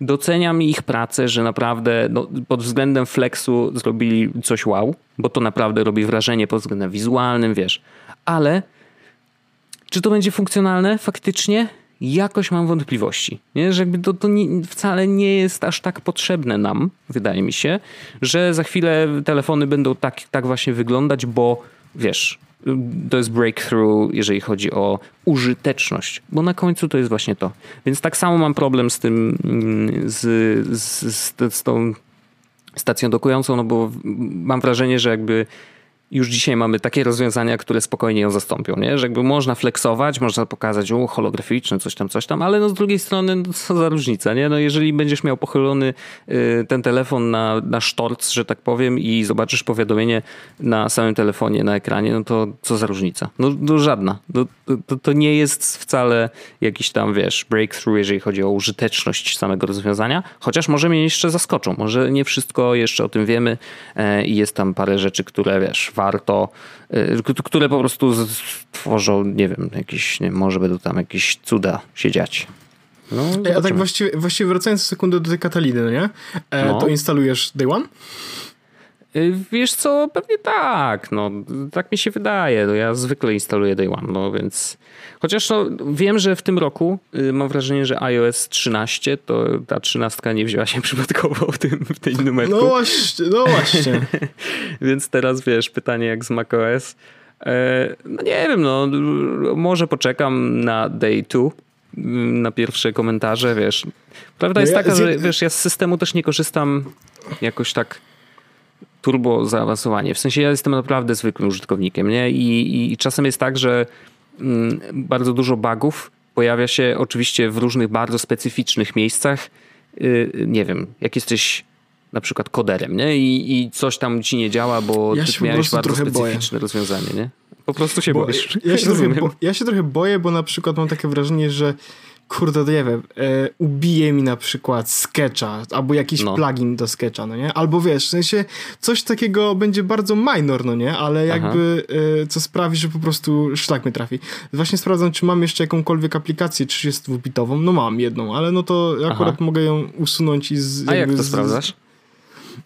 S2: doceniam ich pracę, że naprawdę no, pod względem flexu zrobili coś wow, bo to naprawdę robi wrażenie pod względem wizualnym, wiesz. Ale czy to będzie funkcjonalne faktycznie? Jakoś mam wątpliwości, nie? że jakby to, to nie, wcale nie jest aż tak potrzebne nam, wydaje mi się, że za chwilę telefony będą tak, tak właśnie wyglądać, bo wiesz, to jest breakthrough, jeżeli chodzi o użyteczność, bo na końcu to jest właśnie to. Więc tak samo mam problem z tym, mm, z, z, z, z tą stacją dokującą, no bo mam wrażenie, że jakby już dzisiaj mamy takie rozwiązania, które spokojnie ją zastąpią, nie? Że jakby można flexować, można pokazać, o, holograficzne, coś tam, coś tam, ale no z drugiej strony, no co za różnica, nie? No jeżeli będziesz miał pochylony y, ten telefon na, na sztorc, że tak powiem i zobaczysz powiadomienie na samym telefonie, na ekranie, no to co za różnica? No, no żadna. No, to, to nie jest wcale jakiś tam, wiesz, breakthrough, jeżeli chodzi o użyteczność samego rozwiązania, chociaż może mnie jeszcze zaskoczą, może nie wszystko jeszcze o tym wiemy e, i jest tam parę rzeczy, które, wiesz, warto, y, które po prostu tworzą, nie wiem, jakieś, nie, może będą tam jakieś cuda się dziać.
S1: No, A tak właściwie, właściwie wracając sekundę do tej Kataliny, no nie? E, no. To instalujesz Day One?
S2: Y, wiesz co, pewnie tak, no tak mi się wydaje, no, ja zwykle instaluję Day One, no więc chociaż no, wiem, że w tym roku y, mam wrażenie, że iOS 13, to ta trzynastka nie wzięła się przypadkowo w tym, w tej numerku.
S1: No właśnie, no właśnie.
S2: więc teraz wiesz, pytanie jak z macOS. E, no nie wiem, no może poczekam na Day 2 mm, na pierwsze komentarze, wiesz. Prawda no jest ja, taka, że wiesz, ja z systemu też nie korzystam jakoś tak turbo zaawansowanie. W sensie ja jestem naprawdę zwykłym użytkownikiem, nie? I, i czasem jest tak, że mm, bardzo dużo bugów pojawia się oczywiście w różnych bardzo specyficznych miejscach. Yy, nie wiem, jak jesteś na przykład koderem, nie? I, I coś tam ci nie działa, bo
S1: ja
S2: ty miałeś bardzo specyficzne
S1: boję.
S2: rozwiązanie, nie? Po prostu się bo boisz.
S1: Ja się, trochę, bo, ja się trochę boję, bo na przykład mam takie wrażenie, że kurde, nie wiem, e, ubije mi na przykład sketcha, albo jakiś no. plugin do sketcha, no nie? Albo wiesz, w sensie coś takiego będzie bardzo minor, no nie? Ale jakby e, co sprawi, że po prostu szlak mnie trafi. Właśnie sprawdzam, czy mam jeszcze jakąkolwiek aplikację 32-bitową. No mam jedną, ale no to akurat Aha. mogę ją usunąć i z,
S2: A jak to z, sprawdzasz?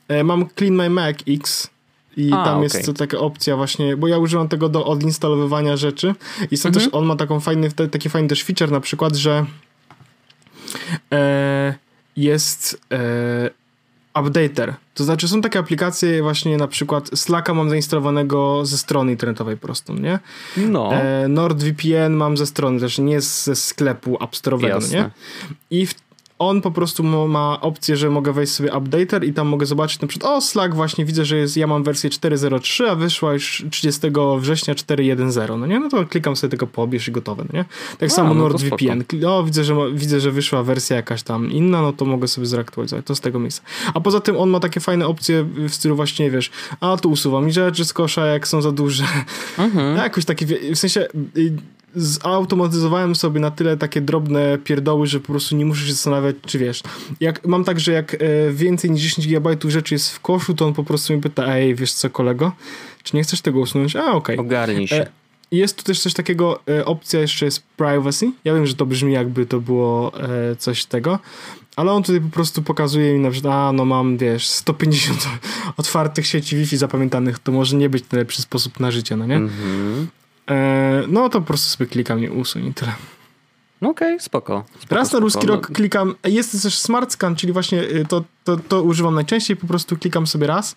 S1: E, mam Clean My Mac X i A, tam okay. jest taka opcja właśnie, bo ja używam tego do odinstalowywania rzeczy i są mhm. też, on ma taką fajny, taki fajny też feature na przykład, że e, jest e, updater. To znaczy są takie aplikacje właśnie na przykład Slacka mam zainstalowanego ze strony internetowej prostą, nie?
S2: No.
S1: E, NordVPN mam ze strony też, nie ze sklepu App Store'owego, nie? I w on po prostu ma opcję, że mogę wejść sobie updater i tam mogę zobaczyć na przykład, o Slack właśnie widzę, że jest, ja mam wersję 4.03, a wyszła już 30 września 4.1.0, no nie? No to klikam sobie tego pobierz i gotowe, no nie? Tak a, samo no NordVPN, o widzę że, widzę, że wyszła wersja jakaś tam inna, no to mogę sobie zreaktualizować, to z tego miejsca. A poza tym on ma takie fajne opcje w stylu właśnie, wiesz, a tu usuwam mi rzeczy z kosza, jak są za duże. Mhm. Jakoś takie, w sensie y, zautomatyzowałem sobie na tyle takie drobne pierdoły, że po prostu nie muszę się zastanawiać, czy wiesz. Jak, mam tak, że jak e, więcej niż 10 GB rzeczy jest w koszu, to on po prostu mi pyta, ej, wiesz co kolego, czy nie chcesz tego usunąć? A, okej.
S2: Okay. Ogarnij się. E,
S1: jest tu też coś takiego, e, opcja jeszcze jest privacy. Ja wiem, że to brzmi jakby to było coś tego, ale on tutaj po prostu pokazuje mi na przykład, a no mam, wiesz, 150 otwartych sieci Wi-Fi zapamiętanych, to może nie być najlepszy sposób na życie, no nie? Mhm. No to po prostu sobie klikam i usuń i tyle.
S2: No okej, okay, spoko, spoko.
S1: Raz na ruski rok klikam, jest też smart scan, czyli właśnie y, to, to, to używam najczęściej, po prostu klikam sobie raz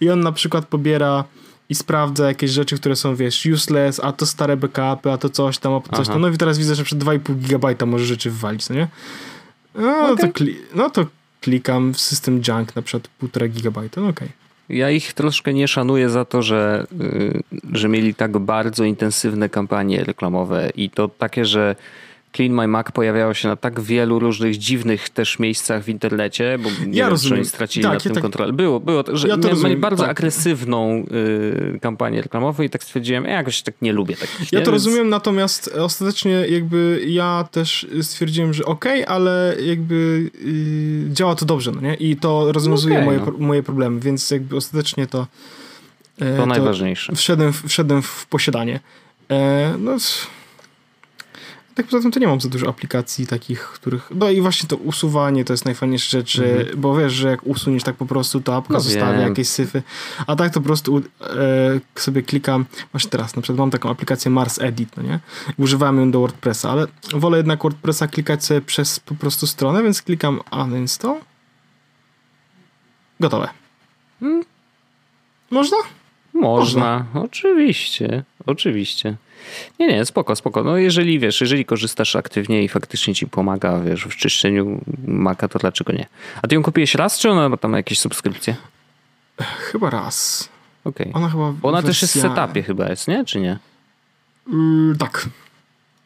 S1: i on na przykład pobiera i sprawdza jakieś rzeczy, które są, wiesz, useless, a to stare backupy, a to coś tam, a to coś Aha. tam. No i teraz widzę, że przed 2,5 GB może rzeczy wywalić, no nie? No, okay. to, no to klikam w system junk na przykład 1,5 GB, no okej. Okay.
S2: Ja ich troszkę nie szanuję za to, że, y, że mieli tak bardzo intensywne kampanie reklamowe i to takie, że Clean My Mac pojawiało się na tak wielu różnych dziwnych też miejscach w internecie, bo nie ja wiem, rozumiem. czy stracili tak, nad tym tak, kontrolę. Było, było, że ja mieli bardzo tak. agresywną y, kampanię reklamową i tak stwierdziłem, ja jakoś tak nie lubię takich.
S1: Ja nie? to rozumiem, natomiast ostatecznie jakby ja też stwierdziłem, że okej, okay, ale jakby y, działa to dobrze, no nie? I to rozwiązuje okay, moje, no. moje problemy, więc jakby ostatecznie to
S2: y, to, to najważniejsze.
S1: Wszedłem, wszedłem w posiadanie. E, no tak poza tym to nie mam za dużo aplikacji takich, których... No i właśnie to usuwanie to jest najfajniejsza rzecz, mhm. bo wiesz, że jak usuniesz tak po prostu, to apka no zostawia wiem. jakieś syfy, a tak to po prostu e, sobie klikam, właśnie teraz na przykład mam taką aplikację Mars Edit, no nie? Używałem ją do WordPressa, ale wolę jednak WordPressa klikać sobie przez po prostu stronę, więc klikam uninstall. Gotowe. Hmm. Można?
S2: Można, Można. oczywiście, oczywiście. Nie, nie, spoko, spoko. No jeżeli wiesz, jeżeli korzystasz aktywnie i faktycznie ci pomaga, wiesz, w czyszczeniu maka, to dlaczego nie? A ty ją kupiłeś raz, czy ona ma tam jakieś subskrypcje?
S1: Chyba raz.
S2: okej.
S1: Ona chyba
S2: Ona też
S1: wersja...
S2: jest w setupie chyba jest, nie? Czy nie?
S1: Yy, tak.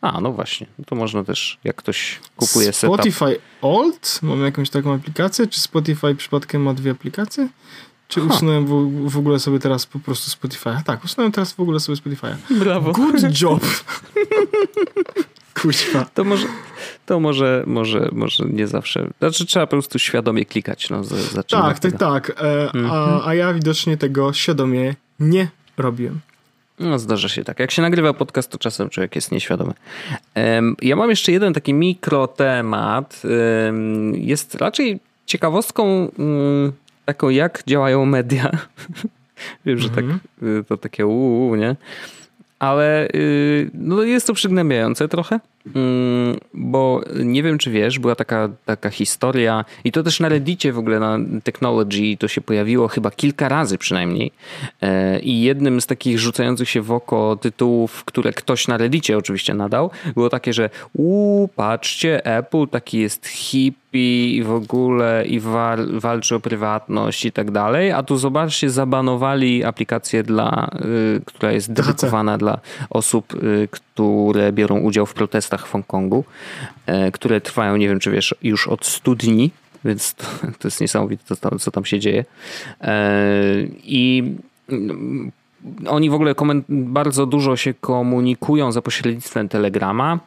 S2: A, no właśnie. To można też, jak ktoś kupuje setup.
S1: Spotify Old? Mamy jakąś taką aplikację? Czy Spotify przypadkiem ma dwie aplikacje? Czy
S2: Ha.
S1: usunąłem w, w ogóle sobie teraz po prostu Spotify'a? Tak, usunąłem teraz w ogóle sobie Spotify'a.
S2: Brawo.
S1: Good job! Kuźwa.
S2: To może, to może, może, może nie zawsze. Znaczy trzeba po prostu świadomie klikać. No, z-
S1: Tak, tak, tak. E,
S2: Mhm.
S1: a, a ja widocznie tego świadomie nie robiłem.
S2: No, zdarza się tak. Jak się nagrywa podcast, to czasem człowiek jest nieświadomy. Ja mam jeszcze jeden taki mikrotemat. Em, Jest raczej ciekawostką mm, taką, jak działają media. Wiem, że tak,
S1: Mhm.
S2: y, to takie uuu, nie? Ale y, no jest to przygnębiające trochę, bo nie wiem, czy wiesz, była taka, taka historia i to też na Reddicie w ogóle na Technology to się pojawiło chyba kilka razy przynajmniej E, i jednym z takich rzucających się w oko tytułów, które ktoś na Reddicie oczywiście nadał, było takie, że uuu, patrzcie, Apple taki jest hippie i w ogóle i wal, walczy o prywatność i tak dalej, a tu zobaczcie, zabanowali aplikację dla, y, która jest dedykowana dla osób, y, które biorą udział w protestach w Hongkongu, e, które trwają, nie wiem czy wiesz, już od 100 dni, więc to, to jest niesamowite, co tam, się dzieje. E, I mm, oni w ogóle bardzo dużo się komunikują za pośrednictwem Telegrama.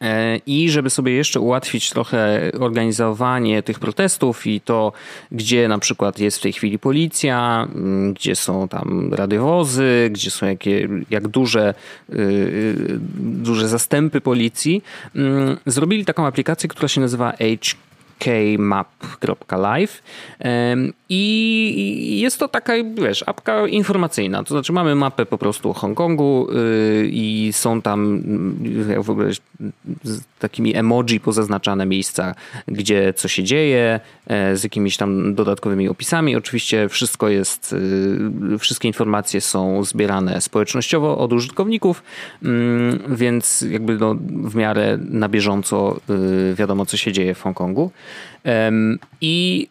S2: E, I żeby sobie jeszcze ułatwić trochę organizowanie tych protestów i to, gdzie na przykład jest w tej chwili policja, mm, gdzie są tam radiowozy, gdzie są jakie, jak duże, y, y, duże zastępy policji, mm, zrobili taką aplikację, która się nazywa hkmap.live Em, i jest to taka, wiesz, apka informacyjna, to znaczy mamy mapę po prostu Hongkongu y, i są tam y, w ogóle z takimi emoji pozaznaczane miejsca, gdzie co się dzieje, e, z jakimiś tam dodatkowymi opisami. Oczywiście wszystko jest, y, wszystkie informacje są zbierane społecznościowo od użytkowników, mm, więc jakby no w miarę na bieżąco y, wiadomo, co się dzieje w Hongkongu. I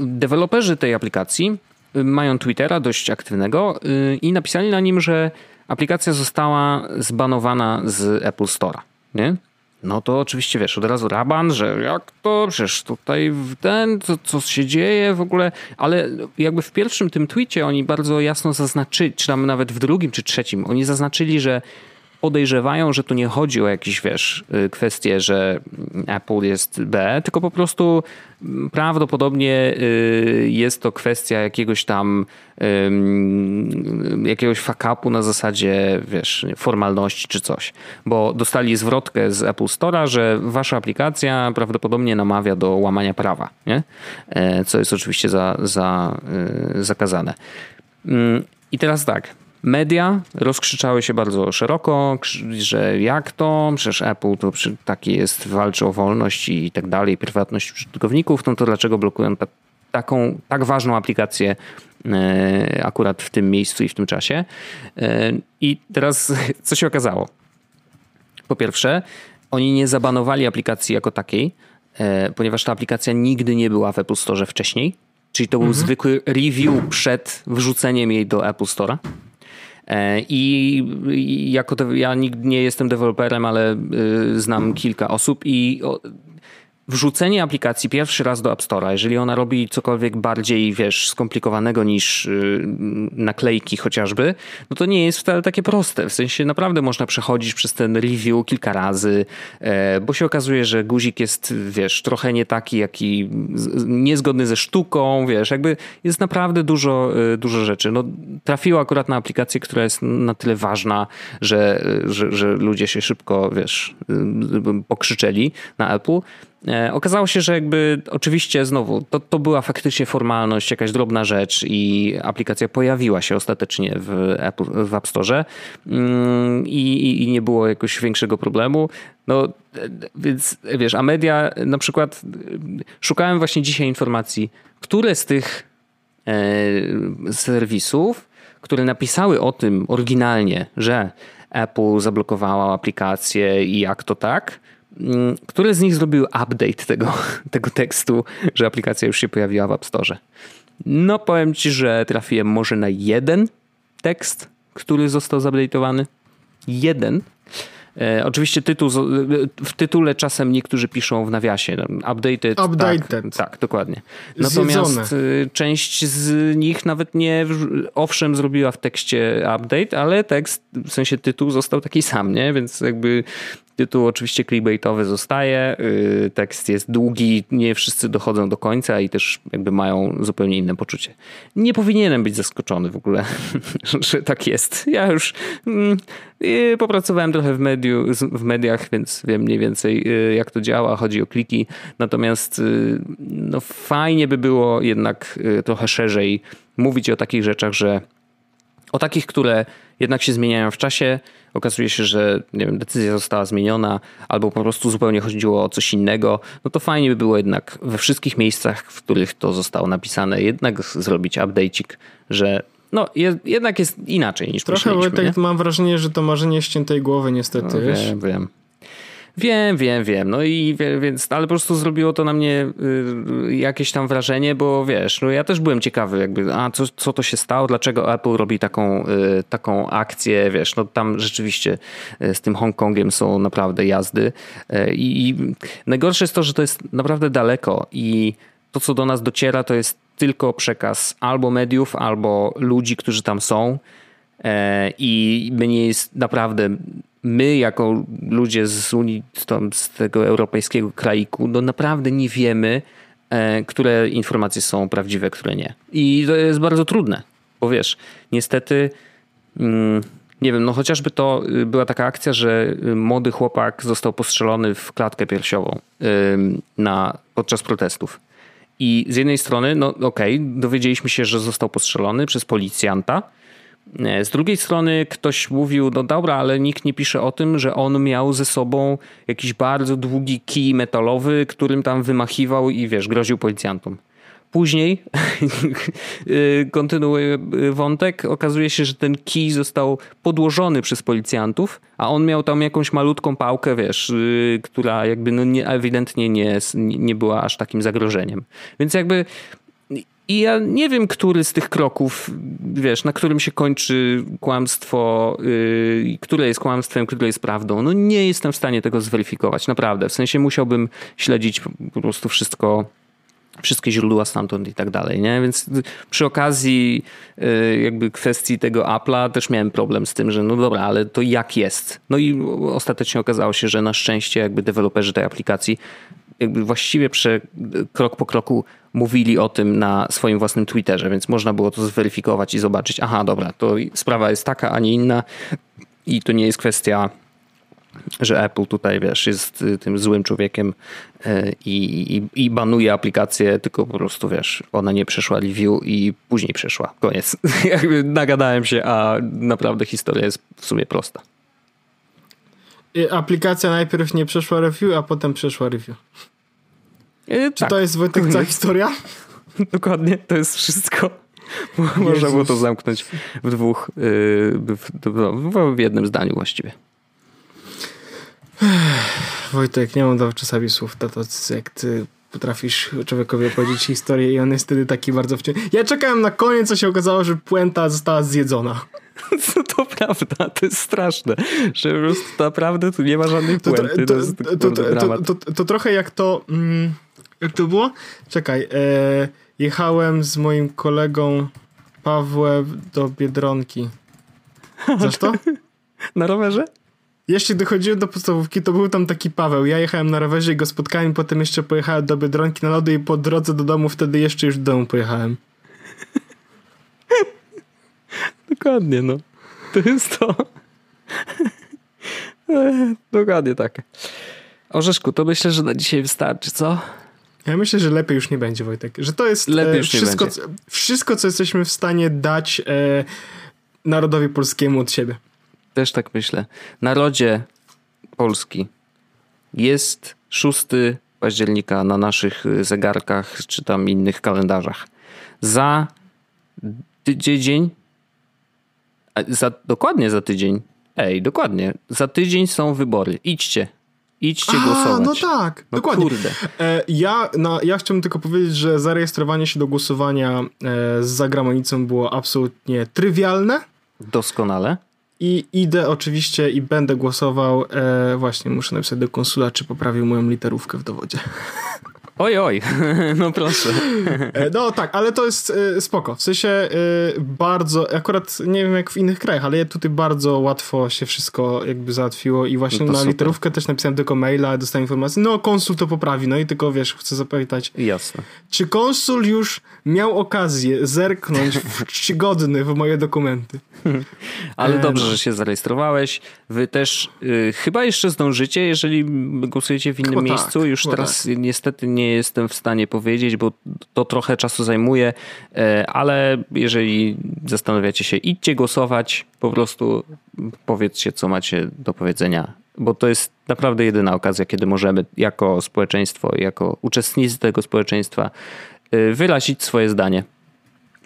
S2: deweloperzy tej aplikacji y, mają Twittera dość aktywnego y, i napisali na nim, że aplikacja została zbanowana z Apple Store'a. Nie? No to oczywiście wiesz, od razu raban, że jak to, przecież tutaj w ten, co, co się dzieje w ogóle, ale jakby w pierwszym tym tweetie oni bardzo jasno zaznaczyli, czy tam nawet w drugim czy trzecim, oni zaznaczyli, że podejrzewają, że tu nie chodzi o jakieś, wiesz, y, kwestie, że Apple jest B, tylko po prostu mm, prawdopodobnie y, jest to kwestia jakiegoś tam jakiegoś fuck-upu na zasadzie, wiesz, formalności czy coś. Bo dostali zwrotkę z Apple Store'a, że wasza aplikacja prawdopodobnie namawia do łamania prawa, nie? E, Co jest oczywiście za, za, y, zakazane. Mm, I teraz tak. Media rozkrzyczały się bardzo szeroko, że jak to, przecież Apple to taki jest, walczy o wolność i tak dalej, prywatność użytkowników, no to dlaczego blokują ta, taką, tak ważną aplikację e, akurat w tym miejscu i w tym czasie. E, I teraz co się okazało? Po pierwsze, oni nie zabanowali aplikacji jako takiej, e, ponieważ ta aplikacja nigdy nie była w Apple Store wcześniej. Czyli to był zwykły review przed wrzuceniem jej do Apple Store'a. E, I jako ja nigdy nie jestem deweloperem, ale y, znam kilka osób i wrzucenie aplikacji pierwszy raz do App Store'a, jeżeli ona robi cokolwiek bardziej, wiesz, skomplikowanego niż y, naklejki chociażby, no to nie jest wcale takie proste. W sensie naprawdę można przechodzić przez ten review kilka razy, e, bo się okazuje, że guzik jest, wiesz, trochę nie taki, jaki niezgodny ze sztuką, wiesz, jakby jest naprawdę dużo, y, dużo rzeczy. No, trafiło akurat na aplikację, która jest na tyle ważna, że, że, że ludzie się szybko, wiesz, y, pokrzyczeli na Apple. E, Okazało się, że jakby oczywiście znowu to, to była faktycznie formalność, jakaś drobna rzecz i aplikacja pojawiła się ostatecznie w, Apple, w App Store mm, i, i, i nie było jakiegoś większego problemu. No e, więc wiesz, a media na przykład e, szukałem właśnie dzisiaj informacji, które z tych e, serwisów, które napisały o tym oryginalnie, że Apple zablokowała aplikację i jak to tak, które z nich zrobiły update tego, tego tekstu, że aplikacja już się pojawiła w App Store. No powiem ci, że trafiłem może na jeden tekst, który został zupdate'owany. Jeden. E, oczywiście tytuł, w tytule czasem niektórzy piszą w nawiasie updated.
S1: Updated.
S2: Tak, tak dokładnie. Natomiast Zjedzone. część z nich nawet nie, owszem, zrobiła w tekście update, ale tekst, w sensie tytuł został taki sam, nie? Więc jakby Tytuł oczywiście clickbaitowy zostaje, y, tekst jest długi, nie wszyscy dochodzą do końca i też jakby mają zupełnie inne poczucie. Nie powinienem być zaskoczony w ogóle, że tak jest. Ja już mm, y, popracowałem trochę w, mediu, w mediach, więc wiem mniej więcej y, jak to działa, chodzi o kliki. Natomiast no, fajnie by było jednak trochę szerzej mówić o takich rzeczach, że o takich, które jednak się zmieniają w czasie. Okazuje się, że wiem, decyzja została zmieniona, albo po prostu zupełnie chodziło o coś innego. No to fajnie by było jednak we wszystkich miejscach, w których to zostało napisane, jednak zrobić update'ik, że no, jest, jednak jest inaczej niż
S1: Trochę, bo tak mam wrażenie, że to marzenie ściętej głowy niestety, no?
S2: Wiem, wiem. Wiem, wiem, wiem. No i więc, ale po prostu zrobiło to na mnie y, jakieś tam wrażenie, bo wiesz, no ja też byłem ciekawy, jakby, a co, co to się stało, dlaczego Apple robi taką, y, taką akcję, wiesz, no tam rzeczywiście y, z tym Hongkongiem są naprawdę jazdy I, i najgorsze jest to, że to jest naprawdę daleko i to, co do nas dociera, to jest tylko przekaz albo mediów, albo ludzi, którzy tam są. I mnie jest naprawdę my, jako ludzie z Unii, z tego europejskiego kraiku, no naprawdę nie wiemy, e, które informacje są prawdziwe, które nie. I to jest bardzo trudne, bo wiesz, niestety, mm, nie wiem, no chociażby to y, była taka akcja, że y, młody chłopak został postrzelony w klatkę piersiową na, podczas protestów. I z jednej strony, no okej, okay, dowiedzieliśmy się, że został postrzelony przez policjanta, z drugiej strony ktoś mówił, no dobra, ale nikt nie pisze o tym, że on miał ze sobą jakiś bardzo długi kij metalowy, którym tam wymachiwał i wiesz, groził policjantom. Później, e, kontynuuję wątek, okazuje się, że ten kij został podłożony przez policjantów, a on miał tam jakąś malutką pałkę, wiesz, e, która jakby no nie, ewidentnie nie, nie była aż takim zagrożeniem. Więc jakby i ja nie wiem, który z tych kroków, wiesz, na którym się kończy kłamstwo, yy, które jest kłamstwem, które jest prawdą. No nie jestem w stanie tego zweryfikować, naprawdę. W sensie musiałbym śledzić po prostu wszystko, wszystkie źródła stamtąd i tak dalej, nie? Więc przy okazji yy, jakby kwestii tego Apple'a też miałem problem z tym, że no dobra, ale to jak jest? No i ostatecznie okazało się, że na szczęście jakby deweloperzy tej aplikacji jakby właściwie prze, krok po kroku mówili o tym na swoim własnym Twitterze, więc można było to zweryfikować i zobaczyć, aha, dobra, to sprawa jest taka, a nie inna i to nie jest kwestia że Apple tutaj, wiesz, jest y, tym złym człowiekiem y, i, i, i, banuje aplikację, tylko po prostu, wiesz, ona nie przeszła review i później przeszła. Koniec. Jakby nagadałem się, a naprawdę historia jest w sumie prosta.
S1: Aplikacja najpierw nie przeszła review, a potem przeszła review. Czy tak. to jest Wojtek cała historia?
S2: Dokładnie, to jest wszystko. Można było to zamknąć w dwóch, y, w, w, w jednym zdaniu właściwie.
S1: Wojtek, nie mam do czasami słów, to, to jak ty potrafisz człowiekowi opowiedzieć historię i on jest wtedy taki bardzo wciąż. Ja czekałem na koniec, co się okazało, że puenta została zjedzona.
S2: To prawda, to jest straszne, że po prostu naprawdę tu nie ma żadnej puenty. To, to,
S1: to, to trochę jak to... Mm, jak to było? Czekaj. E, jechałem z moim kolegą Pawłem do Biedronki. Znasz to?
S2: Na rowerze?
S1: Jeszcze dochodziłem do podstawówki, to był tam taki Paweł. Ja jechałem na rowerze i go spotkałem, potem jeszcze pojechałem do Biedronki na lody i po drodze do domu wtedy jeszcze już do domu pojechałem.
S2: Dokładnie, no. To jest to. Dokładnie tak. Orzeszku, to myślę, że na dzisiaj wystarczy, co?
S1: Ja myślę, że lepiej już nie będzie, Wojtek. Że to jest e, wszystko, wszystko, co jesteśmy w stanie dać e, narodowi polskiemu od siebie.
S2: Też tak myślę. Narodzie Polski jest 6 października na naszych zegarkach czy tam innych kalendarzach. Za tydzień, za, dokładnie za tydzień, ej, dokładnie, za tydzień są wybory. Idźcie, Idźcie A, głosować.
S1: no tak, no dokładnie. Kurde. E, ja, no, ja chciałbym tylko powiedzieć, że zarejestrowanie się do głosowania e, z zagranicą było absolutnie trywialne.
S2: Doskonale.
S1: I idę oczywiście i będę głosował. E, właśnie muszę napisać do konsula, czy poprawił moją literówkę w dowodzie.
S2: Oj, oj, no proszę.
S1: E, no tak, ale to jest y, spoko. W sensie y, bardzo, akurat nie wiem jak w innych krajach, ale tutaj bardzo łatwo się wszystko jakby załatwiło i właśnie no na super. literówkę też napisałem tylko maila, dostałem informację, no konsul to poprawi, no i tylko wiesz, chcę zapytać.
S2: Jasne.
S1: Czy konsul już miał okazję zerknąć w czcigodny w moje dokumenty?
S2: Ale dobrze, no. że się zarejestrowałeś. Wy też y, chyba jeszcze zdążycie, jeżeli głosujecie w innym chyba tak, miejscu. Tak, już teraz tak. niestety nie jestem w stanie powiedzieć, bo to trochę czasu zajmuje, e, ale jeżeli zastanawiacie się, idźcie głosować, po prostu powiedzcie, co macie do powiedzenia, bo to jest naprawdę jedyna okazja, kiedy możemy jako społeczeństwo, jako uczestnicy tego społeczeństwa y, wyrazić swoje zdanie.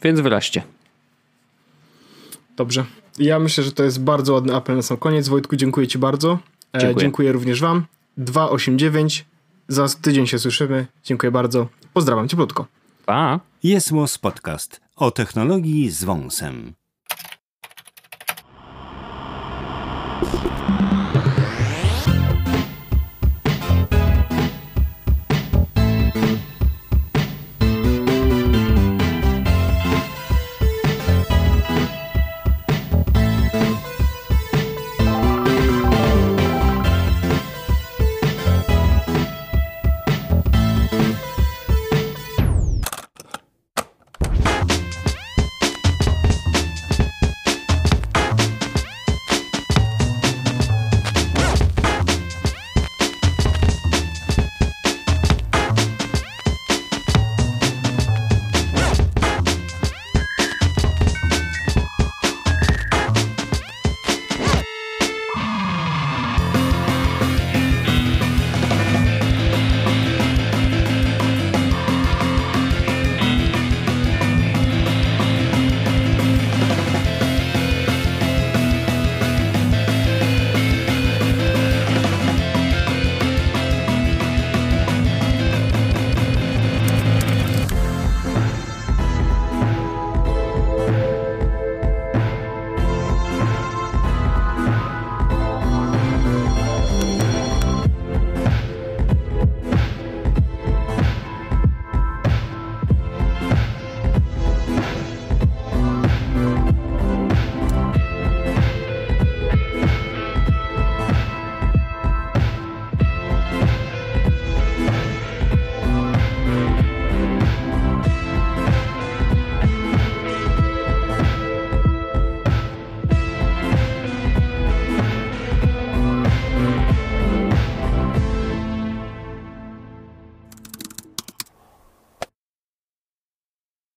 S2: Więc wyraźcie.
S1: Dobrze. Ja myślę, że to jest bardzo ładny apel na sam koniec. Wojtku, dziękuję Ci bardzo. E, dziękuję, dziękuję również Wam. 289. Za tydzień się słyszymy. Dziękuję bardzo. Pozdrawiam cieplutko.
S2: Pa.
S3: Jest podcast o technologii z wąsem.